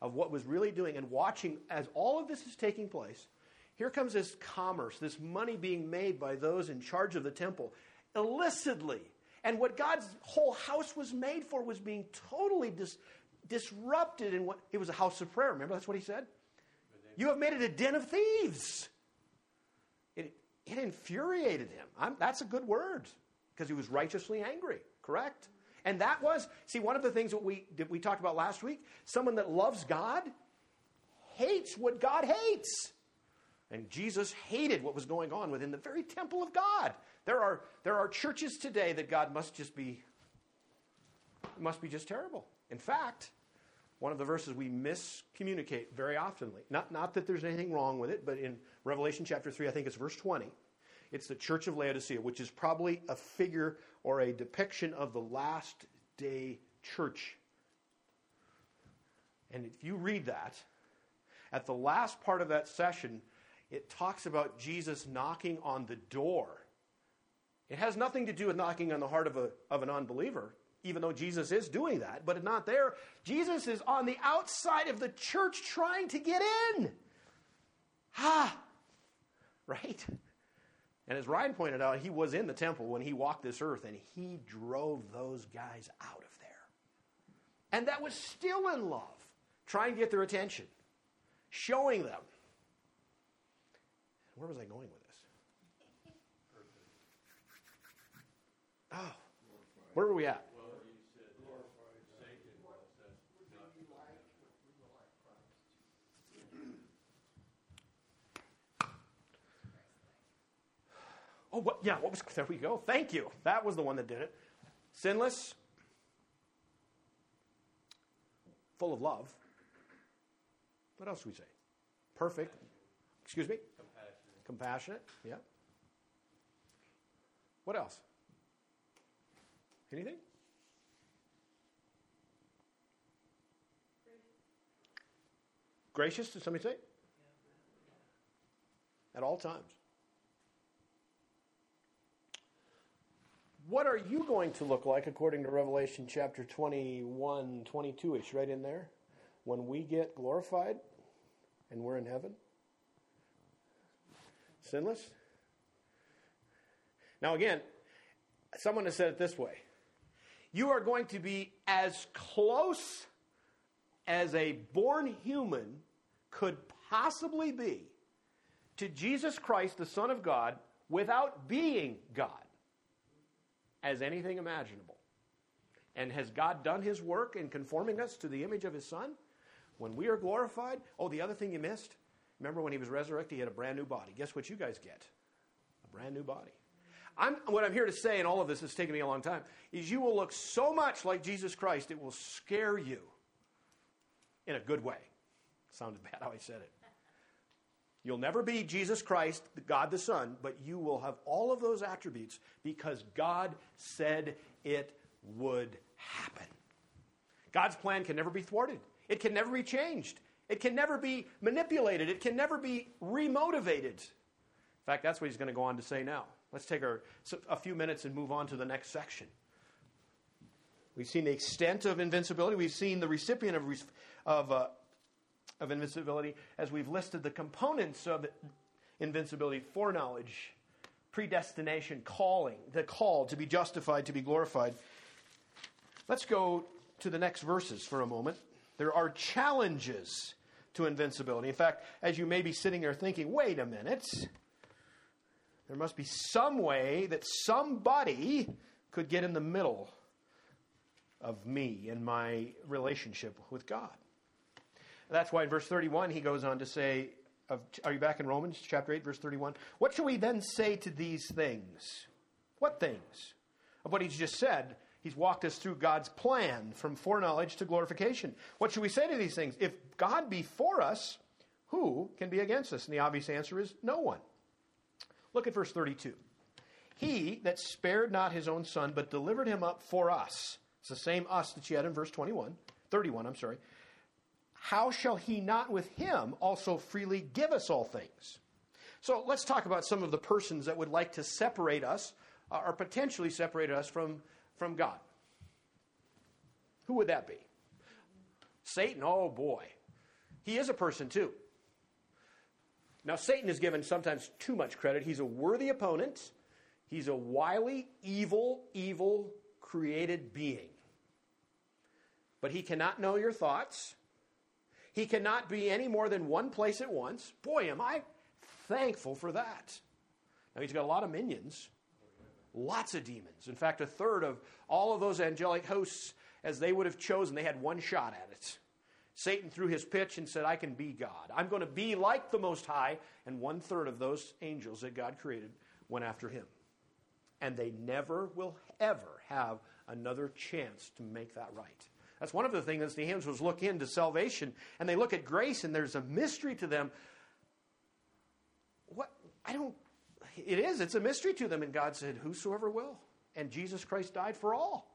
of what was really doing and watching as all of this is taking place. Here comes this commerce, this money being made by those in charge of the temple illicitly. And what God's whole house was made for was being totally dis- disrupted in what it was a house of prayer. Remember that's what he said? You have made it a den of thieves. It, it infuriated him. I'm, that's a good word because he was righteously angry, correct? And that was, see, one of the things that we, that we talked about last week someone that loves God hates what God hates. And Jesus hated what was going on within the very temple of God. There are, there are churches today that God must just be, must be just terrible. In fact, one of the verses we miscommunicate very often, not, not that there's anything wrong with it, but in Revelation chapter 3, I think it's verse 20, it's the church of Laodicea, which is probably a figure or a depiction of the last day church. And if you read that, at the last part of that session, it talks about Jesus knocking on the door. It has nothing to do with knocking on the heart of, a, of an unbeliever, even though Jesus is doing that, but not there. Jesus is on the outside of the church trying to get in. Ah, right? And as Ryan pointed out, he was in the temple when he walked this earth and he drove those guys out of there. And that was still in love, trying to get their attention, showing them. Where was I going with this? Oh, where were we at? Oh, what, yeah, what was, there we go. Thank you. That was the one that did it. Sinless, full of love. What else do we say? Perfect. Excuse me? Compassionate. Compassionate. Yeah. What else? Anything? Gracious, did somebody say? At all times. What are you going to look like according to Revelation chapter 21, 22 ish, right in there? When we get glorified and we're in heaven? Sinless? Now, again, someone has said it this way You are going to be as close as a born human could possibly be to Jesus Christ, the Son of God, without being God as anything imaginable. And has God done his work in conforming us to the image of his Son? When we are glorified, oh, the other thing you missed, remember when he was resurrected, he had a brand new body. Guess what you guys get? A brand new body. I'm, what I'm here to say, and all of this has taken me a long time, is you will look so much like Jesus Christ, it will scare you in a good way. Sounded bad how I said it. You'll never be Jesus Christ, God the Son, but you will have all of those attributes because God said it would happen. God's plan can never be thwarted, it can never be changed, it can never be manipulated, it can never be remotivated. In fact, that's what he's going to go on to say now. Let's take our, a few minutes and move on to the next section. We've seen the extent of invincibility. We've seen the recipient of, of uh, of invincibility as we've listed the components of invincibility foreknowledge, predestination, calling, the call to be justified, to be glorified. Let's go to the next verses for a moment. There are challenges to invincibility. In fact, as you may be sitting there thinking, wait a minute, there must be some way that somebody could get in the middle of me and my relationship with God. That's why in verse 31 he goes on to say, of, Are you back in Romans chapter 8, verse 31? What shall we then say to these things? What things? Of what he's just said, he's walked us through God's plan from foreknowledge to glorification. What should we say to these things? If God be for us, who can be against us? And the obvious answer is no one. Look at verse 32. He that spared not his own son, but delivered him up for us. It's the same us that you had in verse 21, 31, I'm sorry how shall he not with him also freely give us all things? So let's talk about some of the persons that would like to separate us uh, or potentially separate us from, from God. Who would that be? Satan, oh boy. He is a person too. Now, Satan is given sometimes too much credit. He's a worthy opponent, he's a wily, evil, evil created being. But he cannot know your thoughts. He cannot be any more than one place at once. Boy, am I thankful for that. Now, he's got a lot of minions. Lots of demons. In fact, a third of all of those angelic hosts, as they would have chosen, they had one shot at it. Satan threw his pitch and said, I can be God. I'm going to be like the Most High. And one third of those angels that God created went after him. And they never will ever have another chance to make that right. That's one of the things that the angels look into salvation and they look at grace and there's a mystery to them. What? I don't. It is. It's a mystery to them. And God said, Whosoever will. And Jesus Christ died for all.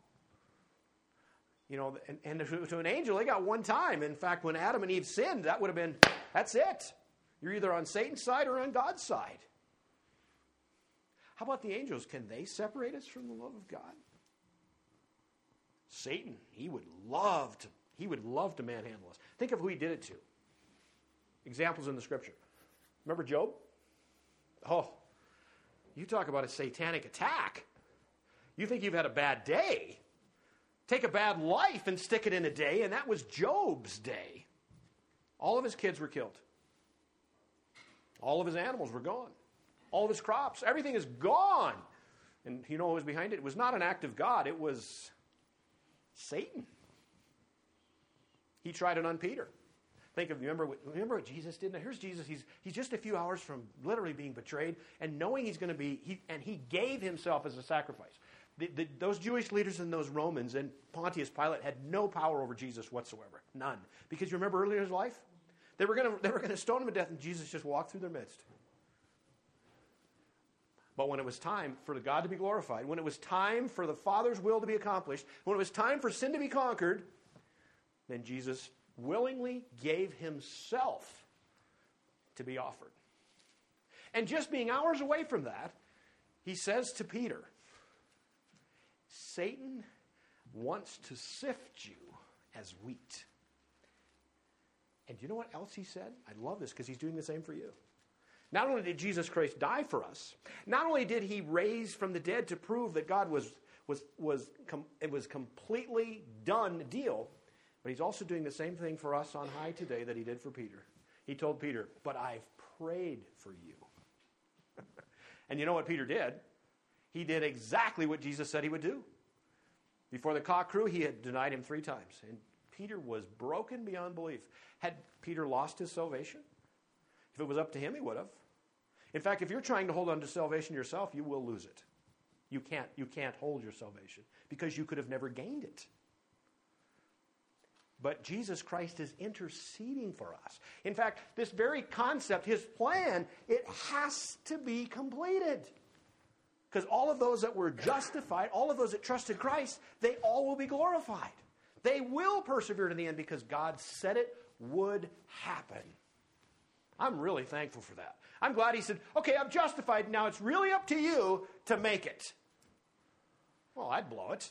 You know, and, and to an angel, they got one time. In fact, when Adam and Eve sinned, that would have been, that's it. You're either on Satan's side or on God's side. How about the angels? Can they separate us from the love of God? Satan, he would love to, he would love to manhandle us. Think of who he did it to. Examples in the scripture. Remember Job? Oh, you talk about a satanic attack. You think you've had a bad day. Take a bad life and stick it in a day, and that was Job's day. All of his kids were killed. All of his animals were gone. All of his crops, everything is gone. And you know what was behind it? It was not an act of God, it was Satan. He tried it on Peter. Think of remember what, remember what Jesus did. Now here's Jesus. He's he's just a few hours from literally being betrayed and knowing he's going to be. He, and he gave himself as a sacrifice. The, the, those Jewish leaders and those Romans and Pontius Pilate had no power over Jesus whatsoever. None. Because you remember earlier in his life? They were going to they were going to stone him to death, and Jesus just walked through their midst. But when it was time for the God to be glorified, when it was time for the Father's will to be accomplished, when it was time for sin to be conquered, then Jesus willingly gave himself to be offered. And just being hours away from that, he says to Peter, Satan wants to sift you as wheat. And you know what else he said? I love this because he's doing the same for you. Not only did Jesus Christ die for us, not only did he raise from the dead to prove that God was, was, was com- it was completely done deal, but he's also doing the same thing for us on high today that he did for Peter. He told Peter, But I've prayed for you. and you know what Peter did? He did exactly what Jesus said he would do. Before the cock crew, he had denied him three times. And Peter was broken beyond belief. Had Peter lost his salvation? If it was up to him, he would have. In fact, if you're trying to hold on to salvation yourself, you will lose it. You can't, you can't hold your salvation because you could have never gained it. But Jesus Christ is interceding for us. In fact, this very concept, his plan, it has to be completed. Because all of those that were justified, all of those that trusted Christ, they all will be glorified. They will persevere to the end because God said it would happen. I'm really thankful for that. I'm glad he said, okay, I'm justified. Now it's really up to you to make it. Well, I'd blow it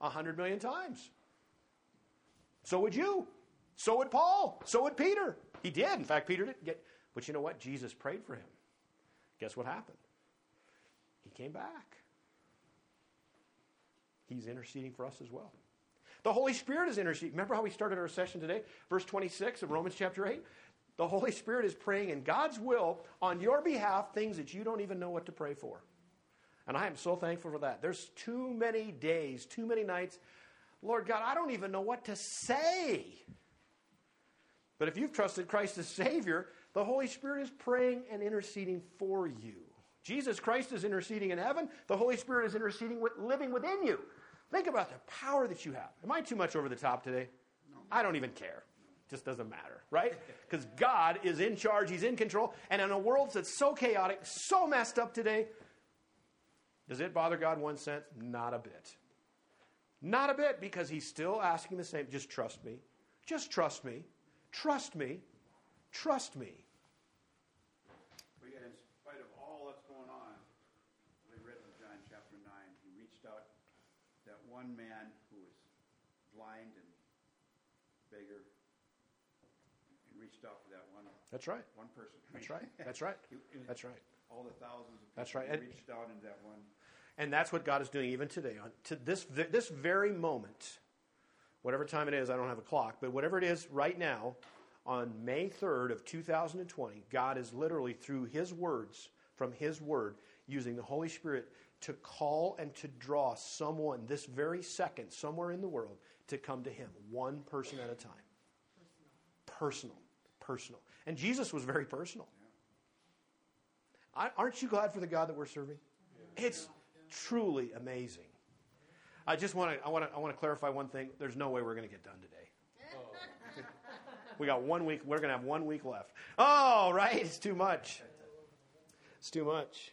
a hundred million times. So would you. So would Paul. So would Peter. He did. In fact, Peter didn't get. But you know what? Jesus prayed for him. Guess what happened? He came back. He's interceding for us as well. The Holy Spirit is interceding. Remember how we started our session today? Verse 26 of Romans chapter 8? The Holy Spirit is praying in God's will on your behalf things that you don't even know what to pray for. And I am so thankful for that. There's too many days, too many nights. Lord God, I don't even know what to say. But if you've trusted Christ as Savior, the Holy Spirit is praying and interceding for you. Jesus Christ is interceding in heaven. The Holy Spirit is interceding, with, living within you. Think about the power that you have. Am I too much over the top today? No. I don't even care. Just doesn't matter, right? Because God is in charge, He's in control. And in a world that's so chaotic, so messed up today, does it bother God one cent? Not a bit. Not a bit, because He's still asking the same just trust me. Just trust me. Trust me. Trust me. But yet, in spite of all that's going on, we read in John chapter 9, he reached out that one man who was blind and beggar, and reached out for that one, That's right. one person. That's right. That's right. He- he- That's right. All the thousands of people. That's right. And- reached out into that one. And that's what God is doing even today. On to this this very moment, whatever time it is, I don't have a clock, but whatever it is right now, on May 3rd of 2020, God is literally through his words from his word using the Holy Spirit to call and to draw someone this very second, somewhere in the world, to come to Him, one person at a time. Personal. Personal. And Jesus was very personal. I- Aren't you glad for the God that we're serving? It's truly amazing. I just want to I want to I want to clarify one thing. There's no way we're going to get done today. We got one week. We're going to have one week left. Oh, right. It's too much. It's too much.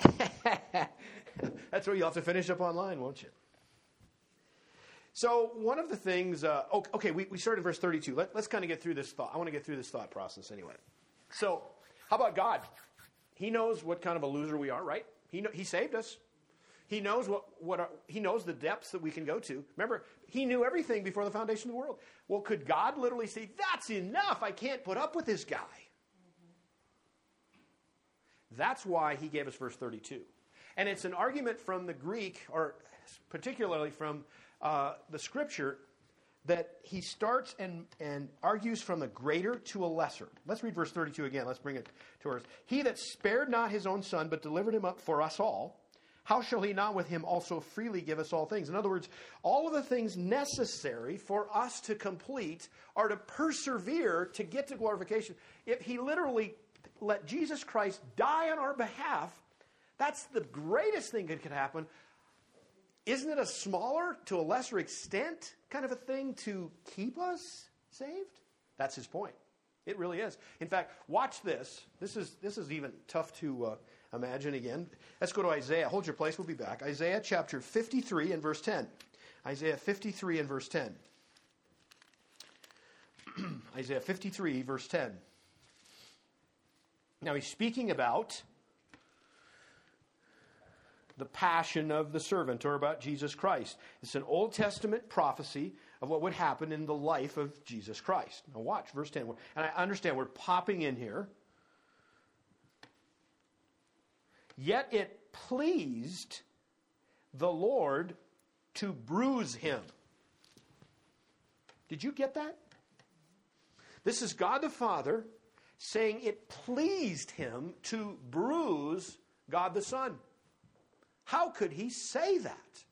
That's where you'll have to finish up online, won't you? So, one of the things, uh, okay, we, we started verse 32. Let, let's kind of get through this thought. I want to get through this thought process anyway. So, how about God? He knows what kind of a loser we are, right? He, know, he saved us. He knows what, what our, he knows the depths that we can go to. Remember, he knew everything before the foundation of the world. Well, could God literally say, "That's enough. I can't put up with this guy." That's why he gave us verse 32. And it's an argument from the Greek, or particularly from uh, the scripture, that he starts and, and argues from the greater to a lesser. Let's read verse 32 again. Let's bring it to us. He that spared not his own son, but delivered him up for us all, how shall he not with him also freely give us all things? In other words, all of the things necessary for us to complete are to persevere to get to glorification. If he literally let Jesus Christ die on our behalf, that's the greatest thing that could happen. Isn't it a smaller, to a lesser extent, kind of a thing to keep us saved? That's his point. It really is. In fact, watch this. This is, this is even tough to uh, imagine again. Let's go to Isaiah. Hold your place. We'll be back. Isaiah chapter 53 and verse 10. Isaiah 53 and verse 10. Isaiah 53, verse 10. Now he's speaking about the passion of the servant or about Jesus Christ. It's an Old Testament prophecy of what would happen in the life of Jesus Christ. Now, watch verse 10. And I understand we're popping in here. Yet it pleased the Lord to bruise him. Did you get that? This is God the Father saying it pleased him to bruise God the Son. How could he say that?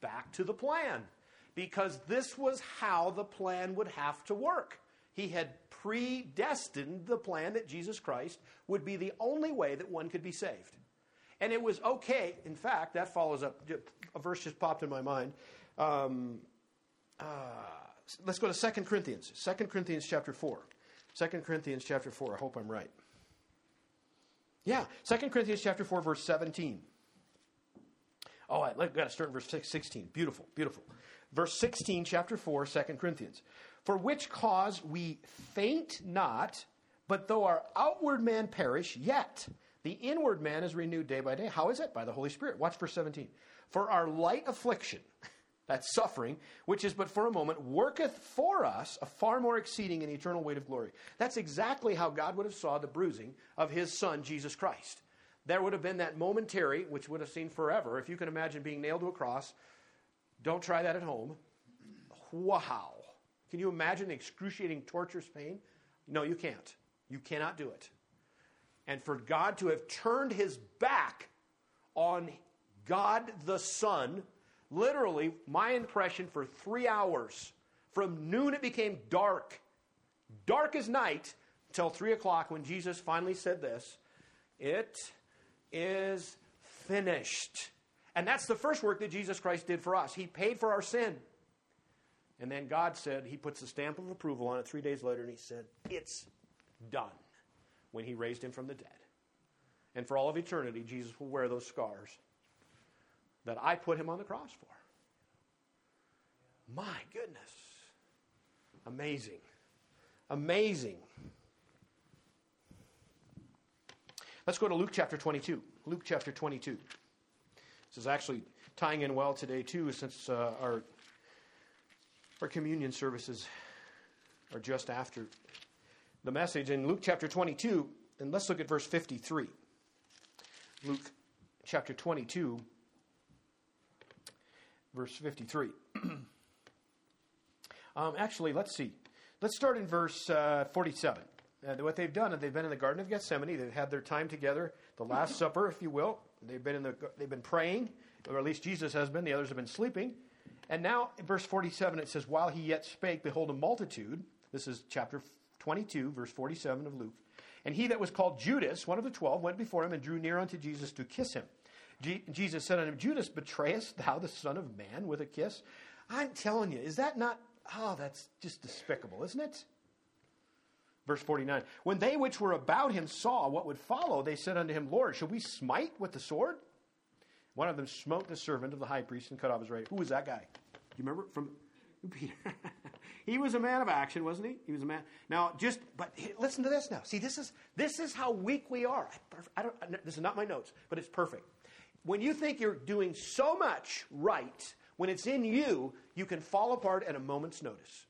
Back to the plan. Because this was how the plan would have to work. He had predestined the plan that Jesus Christ would be the only way that one could be saved. And it was okay. In fact, that follows up. A verse just popped in my mind. Um, uh, let's go to 2 Corinthians. 2 Corinthians chapter 4. 2 Corinthians chapter 4. I hope I'm right. Yeah, 2 Corinthians chapter 4, verse 17. Oh, I got to start in verse 16. Beautiful, beautiful. Verse 16, chapter 4, 2 Corinthians. For which cause we faint not, but though our outward man perish, yet the inward man is renewed day by day. How is it? By the Holy Spirit. Watch verse 17. For our light affliction, that's suffering, which is but for a moment, worketh for us a far more exceeding and eternal weight of glory. That's exactly how God would have saw the bruising of his son, Jesus Christ. There would have been that momentary, which would have seemed forever. If you can imagine being nailed to a cross, don't try that at home. Wow. Can you imagine the excruciating, torturous pain? No, you can't. You cannot do it. And for God to have turned his back on God the Son, literally, my impression for three hours, from noon it became dark, dark as night, till three o'clock when Jesus finally said this It is finished. And that's the first work that Jesus Christ did for us. He paid for our sin. And then God said, He puts a stamp of approval on it three days later, and He said, It's done when He raised Him from the dead. And for all of eternity, Jesus will wear those scars that I put Him on the cross for. My goodness. Amazing. Amazing. Let's go to Luke chapter 22. Luke chapter 22. This is actually tying in well today, too, since uh, our, our communion services are just after the message. In Luke chapter 22, and let's look at verse 53. Luke chapter 22, verse 53. um, actually, let's see. Let's start in verse uh, 47. uh, what they've done, is they've been in the Garden of Gethsemane. They've had their time together, the Last Supper, if you will. They've been in the, they've been praying, or at least Jesus has been. The others have been sleeping. And now, in verse 47, it says, "While he yet spake, behold, a multitude." This is chapter 22, verse 47 of Luke. And he that was called Judas, one of the twelve, went before him and drew near unto Jesus to kiss him. Je- Jesus said unto him, Judas, betrayest thou the Son of Man with a kiss? I'm telling you, is that not? Oh, that's just despicable, isn't it? Verse 49 When they which were about him saw what would follow, they said unto him, Lord, shall we smite with the sword? One of them smote the servant of the high priest and cut off his right. Who was that guy? Do you remember from Peter? he was a man of action, wasn't he? He was a man. Now, just but listen to this now. See, this is this is how weak we are. I don't. This is not my notes, but it's perfect. When you think you're doing so much right, when it's in you, you can fall apart at a moment's notice.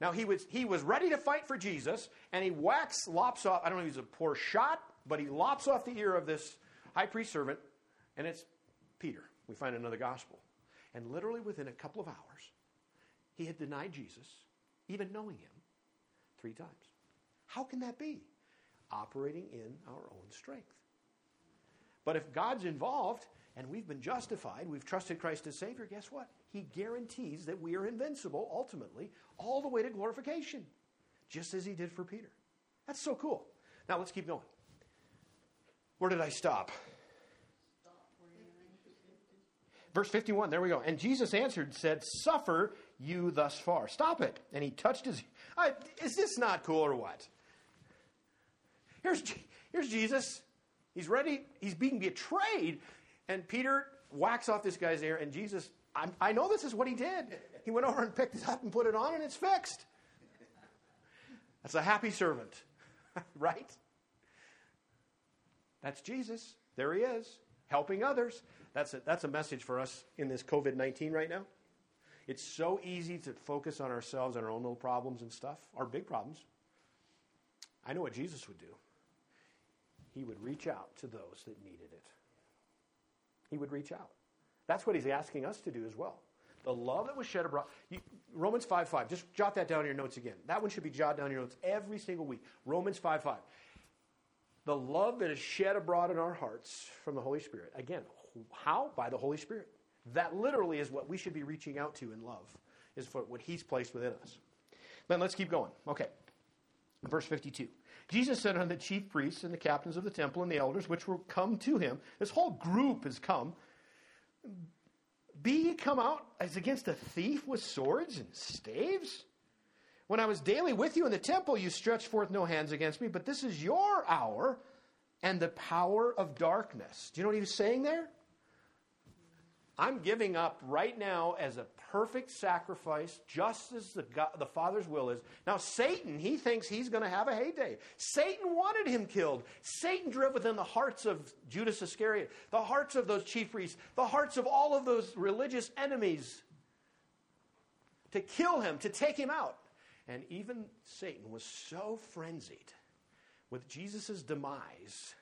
Now he was he was ready to fight for Jesus, and he whacks, lops off. I don't know if he's a poor shot, but he lops off the ear of this high priest servant, and it's Peter. We find another gospel. And literally within a couple of hours, he had denied Jesus, even knowing him, three times. How can that be? Operating in our own strength. But if God's involved and we've been justified, we've trusted Christ as Savior, guess what? He guarantees that we are invincible ultimately, all the way to glorification, just as He did for Peter. That's so cool. Now let's keep going. Where did I stop? Verse 51, there we go. And Jesus answered said, Suffer you thus far. Stop it. And he touched his. I, is this not cool or what? Here's, here's Jesus. He's ready. He's being betrayed. And Peter whacks off this guy's ear. And Jesus, I'm, I know this is what he did. He went over and picked it up and put it on, and it's fixed. That's a happy servant, right? That's Jesus. There he is, helping others. That's a, that's a message for us in this COVID 19 right now. It's so easy to focus on ourselves and our own little problems and stuff, our big problems. I know what Jesus would do. He would reach out to those that needed it. He would reach out. That's what he's asking us to do as well. The love that was shed abroad. Romans 5 5. Just jot that down in your notes again. That one should be jotted down in your notes every single week. Romans 5 5. The love that is shed abroad in our hearts from the Holy Spirit. Again, how? By the Holy Spirit. That literally is what we should be reaching out to in love, is for what He's placed within us. Then let's keep going. Okay. Verse 52. Jesus said unto the chief priests and the captains of the temple and the elders which were come to him, this whole group has come. Be ye come out as against a thief with swords and staves? When I was daily with you in the temple, you stretched forth no hands against me, but this is your hour and the power of darkness. Do you know what he was saying there? I'm giving up right now as a perfect sacrifice, just as the, God, the Father's will is. Now, Satan, he thinks he's going to have a heyday. Satan wanted him killed. Satan drove within the hearts of Judas Iscariot, the hearts of those chief priests, the hearts of all of those religious enemies to kill him, to take him out. And even Satan was so frenzied with Jesus' demise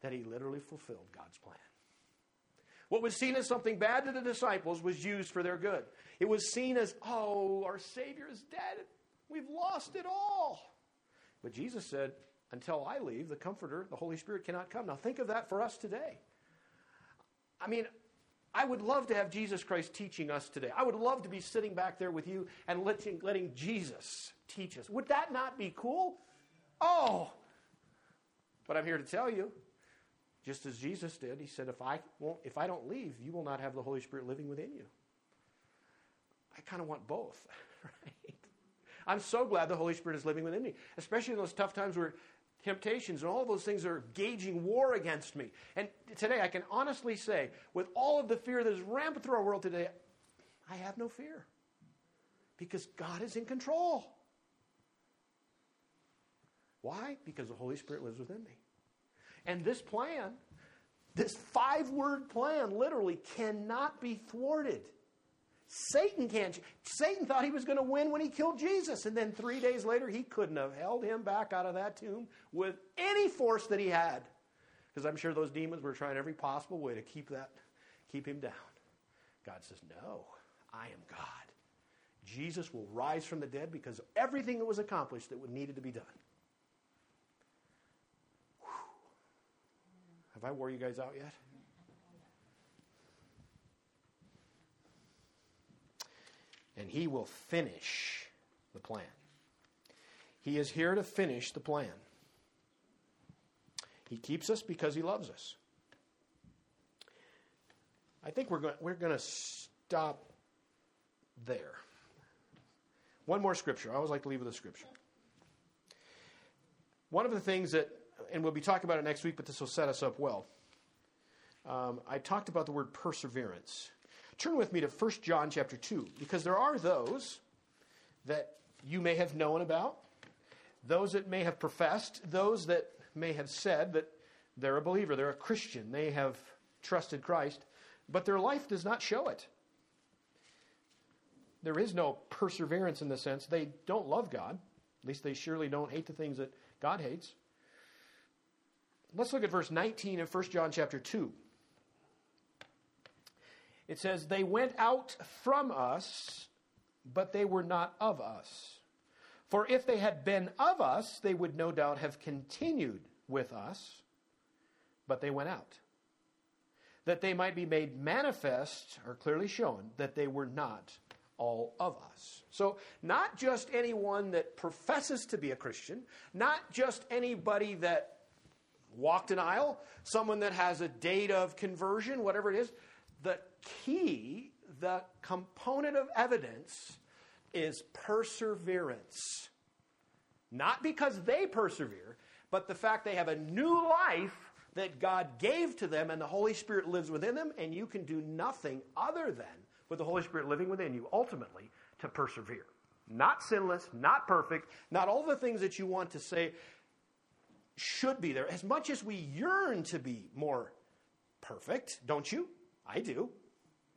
that he literally fulfilled God's plan. What was seen as something bad to the disciples was used for their good. It was seen as, oh, our Savior is dead. We've lost it all. But Jesus said, until I leave, the Comforter, the Holy Spirit, cannot come. Now think of that for us today. I mean, I would love to have Jesus Christ teaching us today. I would love to be sitting back there with you and letting, letting Jesus teach us. Would that not be cool? Oh! But I'm here to tell you, just as Jesus did, he said, if I, won't, if I don't leave, you will not have the Holy Spirit living within you. I kind of want both, right? I'm so glad the Holy Spirit is living within me, especially in those tough times where temptations and all those things are gauging war against me. And today, I can honestly say, with all of the fear that is rampant through our world today, I have no fear because God is in control. Why? Because the Holy Spirit lives within me. And this plan, this five word plan, literally cannot be thwarted. Satan can't. Satan thought he was going to win when he killed Jesus. And then three days later, he couldn't have held him back out of that tomb with any force that he had. Because I'm sure those demons were trying every possible way to keep that, keep him down. God says, No, I am God. Jesus will rise from the dead because everything that was accomplished that needed to be done. Have I wore you guys out yet? And he will finish the plan. He is here to finish the plan. He keeps us because he loves us. I think we're going, we're going to stop there. One more scripture. I always like to leave with a scripture. One of the things that, and we'll be talking about it next week, but this will set us up well. Um, I talked about the word perseverance. Turn with me to 1 John chapter 2, because there are those that you may have known about, those that may have professed, those that may have said that they're a believer, they're a Christian, they have trusted Christ, but their life does not show it. There is no perseverance in the sense they don't love God. At least they surely don't hate the things that God hates. Let's look at verse 19 of 1 John chapter 2. It says, They went out from us, but they were not of us. For if they had been of us, they would no doubt have continued with us, but they went out. That they might be made manifest, or clearly shown, that they were not all of us. So, not just anyone that professes to be a Christian, not just anybody that walked an aisle, someone that has a date of conversion, whatever it is. The key, the component of evidence is perseverance. Not because they persevere, but the fact they have a new life that God gave to them and the Holy Spirit lives within them, and you can do nothing other than, with the Holy Spirit living within you, ultimately, to persevere. Not sinless, not perfect, not all the things that you want to say should be there. As much as we yearn to be more perfect, don't you? I do.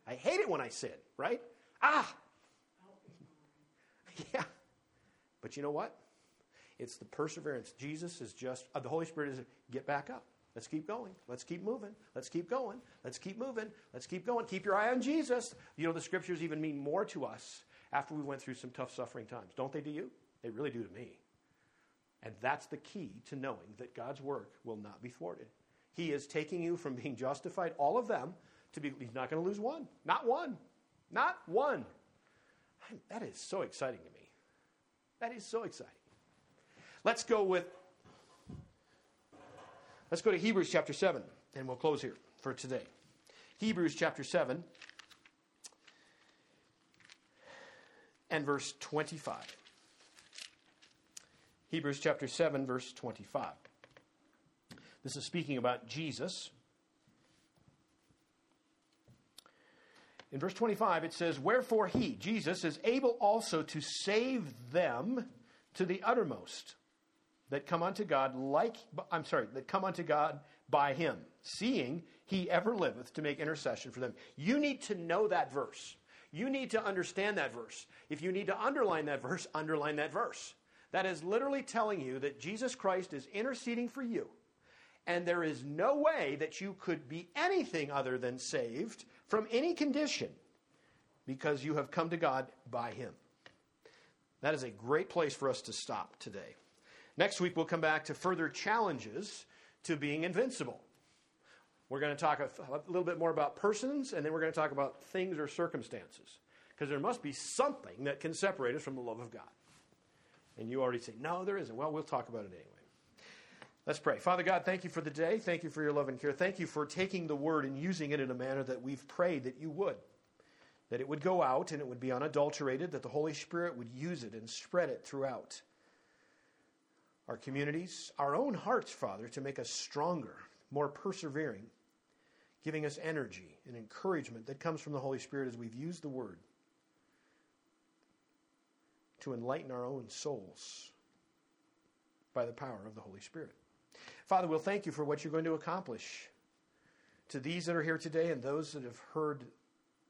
I hate it when I sin, right? Ah! Yeah. But you know what? It's the perseverance. Jesus is just, uh, the Holy Spirit is, get back up. Let's keep going. Let's keep moving. Let's keep going. Let's keep moving. Let's keep going. Keep your eye on Jesus. You know, the scriptures even mean more to us after we went through some tough suffering times. Don't they to you? They really do to me. And that's the key to knowing that God's work will not be thwarted. He is taking you from being justified, all of them, to be, he's not going to lose one. Not one. Not one. That is so exciting to me. That is so exciting. Let's go with, let's go to Hebrews chapter 7, and we'll close here for today. Hebrews chapter 7 and verse 25. Hebrews chapter 7, verse 25. This is speaking about Jesus. In verse 25, it says, Wherefore he, Jesus, is able also to save them to the uttermost that come unto God like, I'm sorry, that come unto God by him, seeing he ever liveth to make intercession for them. You need to know that verse. You need to understand that verse. If you need to underline that verse, underline that verse. That is literally telling you that Jesus Christ is interceding for you. And there is no way that you could be anything other than saved from any condition because you have come to God by Him. That is a great place for us to stop today. Next week, we'll come back to further challenges to being invincible. We're going to talk a, a little bit more about persons, and then we're going to talk about things or circumstances. Because there must be something that can separate us from the love of God. And you already say, no, there isn't. Well, we'll talk about it anyway. Let's pray. Father God, thank you for the day. Thank you for your love and care. Thank you for taking the word and using it in a manner that we've prayed that you would. That it would go out and it would be unadulterated, that the Holy Spirit would use it and spread it throughout our communities, our own hearts, Father, to make us stronger, more persevering, giving us energy and encouragement that comes from the Holy Spirit as we've used the word to enlighten our own souls by the power of the Holy Spirit. Father, we'll thank you for what you're going to accomplish to these that are here today and those that have heard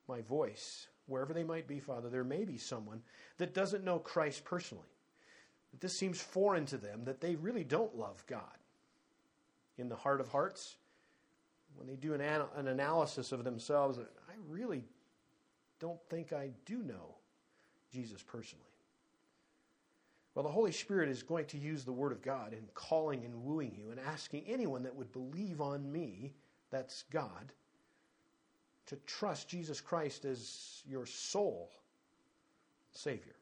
my voice, wherever they might be, Father. There may be someone that doesn't know Christ personally, that this seems foreign to them, that they really don't love God. In the heart of hearts, when they do an, an analysis of themselves, I really don't think I do know Jesus personally. Well, the Holy Spirit is going to use the Word of God in calling and wooing you and asking anyone that would believe on me, that's God, to trust Jesus Christ as your sole Savior.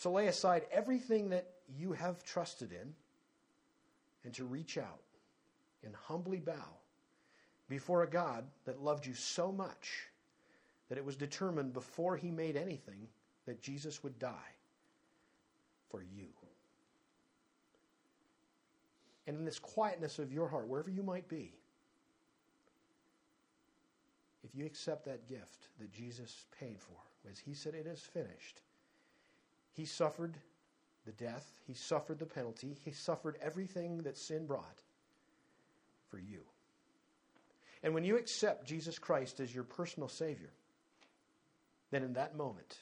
To lay aside everything that you have trusted in and to reach out and humbly bow before a God that loved you so much that it was determined before he made anything that Jesus would die for you. And in this quietness of your heart, wherever you might be, if you accept that gift that Jesus paid for, as he said, it is finished, he suffered the death, he suffered the penalty, he suffered everything that sin brought for you. And when you accept Jesus Christ as your personal Savior, then in that moment,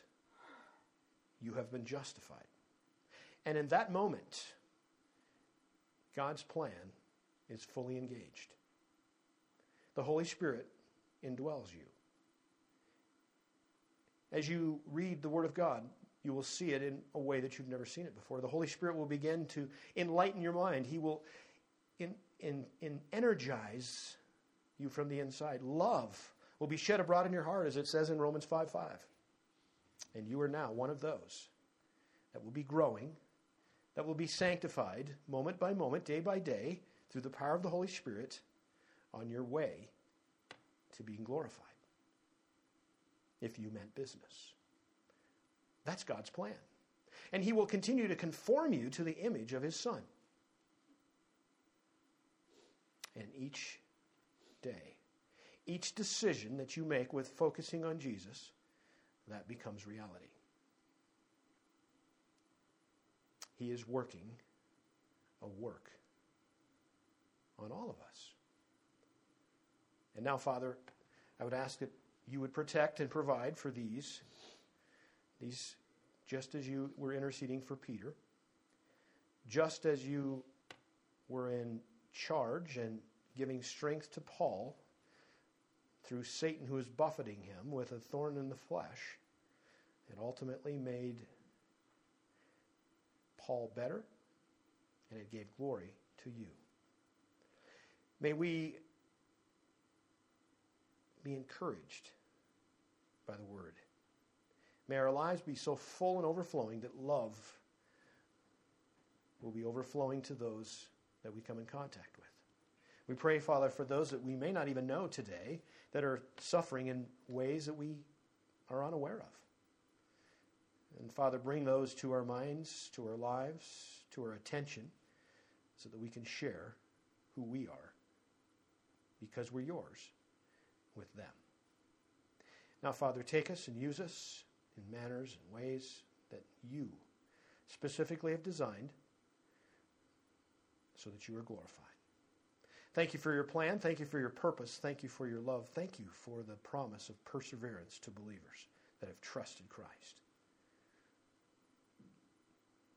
you have been justified. And in that moment, God's plan is fully engaged. The Holy Spirit indwells you. As you read the Word of God, you will see it in a way that you've never seen it before. The Holy Spirit will begin to enlighten your mind. He will in, in, in energize you from the inside. Love will be shed abroad in your heart, as it says in Romans 5 5. And you are now one of those that will be growing, that will be sanctified moment by moment, day by day, through the power of the Holy Spirit on your way to being glorified. If you meant business. That's God's plan. And He will continue to conform you to the image of His Son. And each day, each decision that you make with focusing on Jesus, that becomes reality. He is working a work on all of us. And now, Father, I would ask that you would protect and provide for these these, just as you were interceding for Peter, just as you were in charge and giving strength to Paul through Satan who was buffeting him with a thorn in the flesh, it ultimately made Paul better and it gave glory to you. May we be encouraged by the word. May our lives be so full and overflowing that love will be overflowing to those that we come in contact with. We pray, Father, for those that we may not even know today that are suffering in ways that we are unaware of. And Father, bring those to our minds, to our lives, to our attention, so that we can share who we are because we're yours with them. Now, Father, take us and use us in manners and ways that you specifically have designed so that you are glorified. Thank you for your plan. Thank you for your purpose. Thank you for your love. Thank you for the promise of perseverance to believers that have trusted Christ.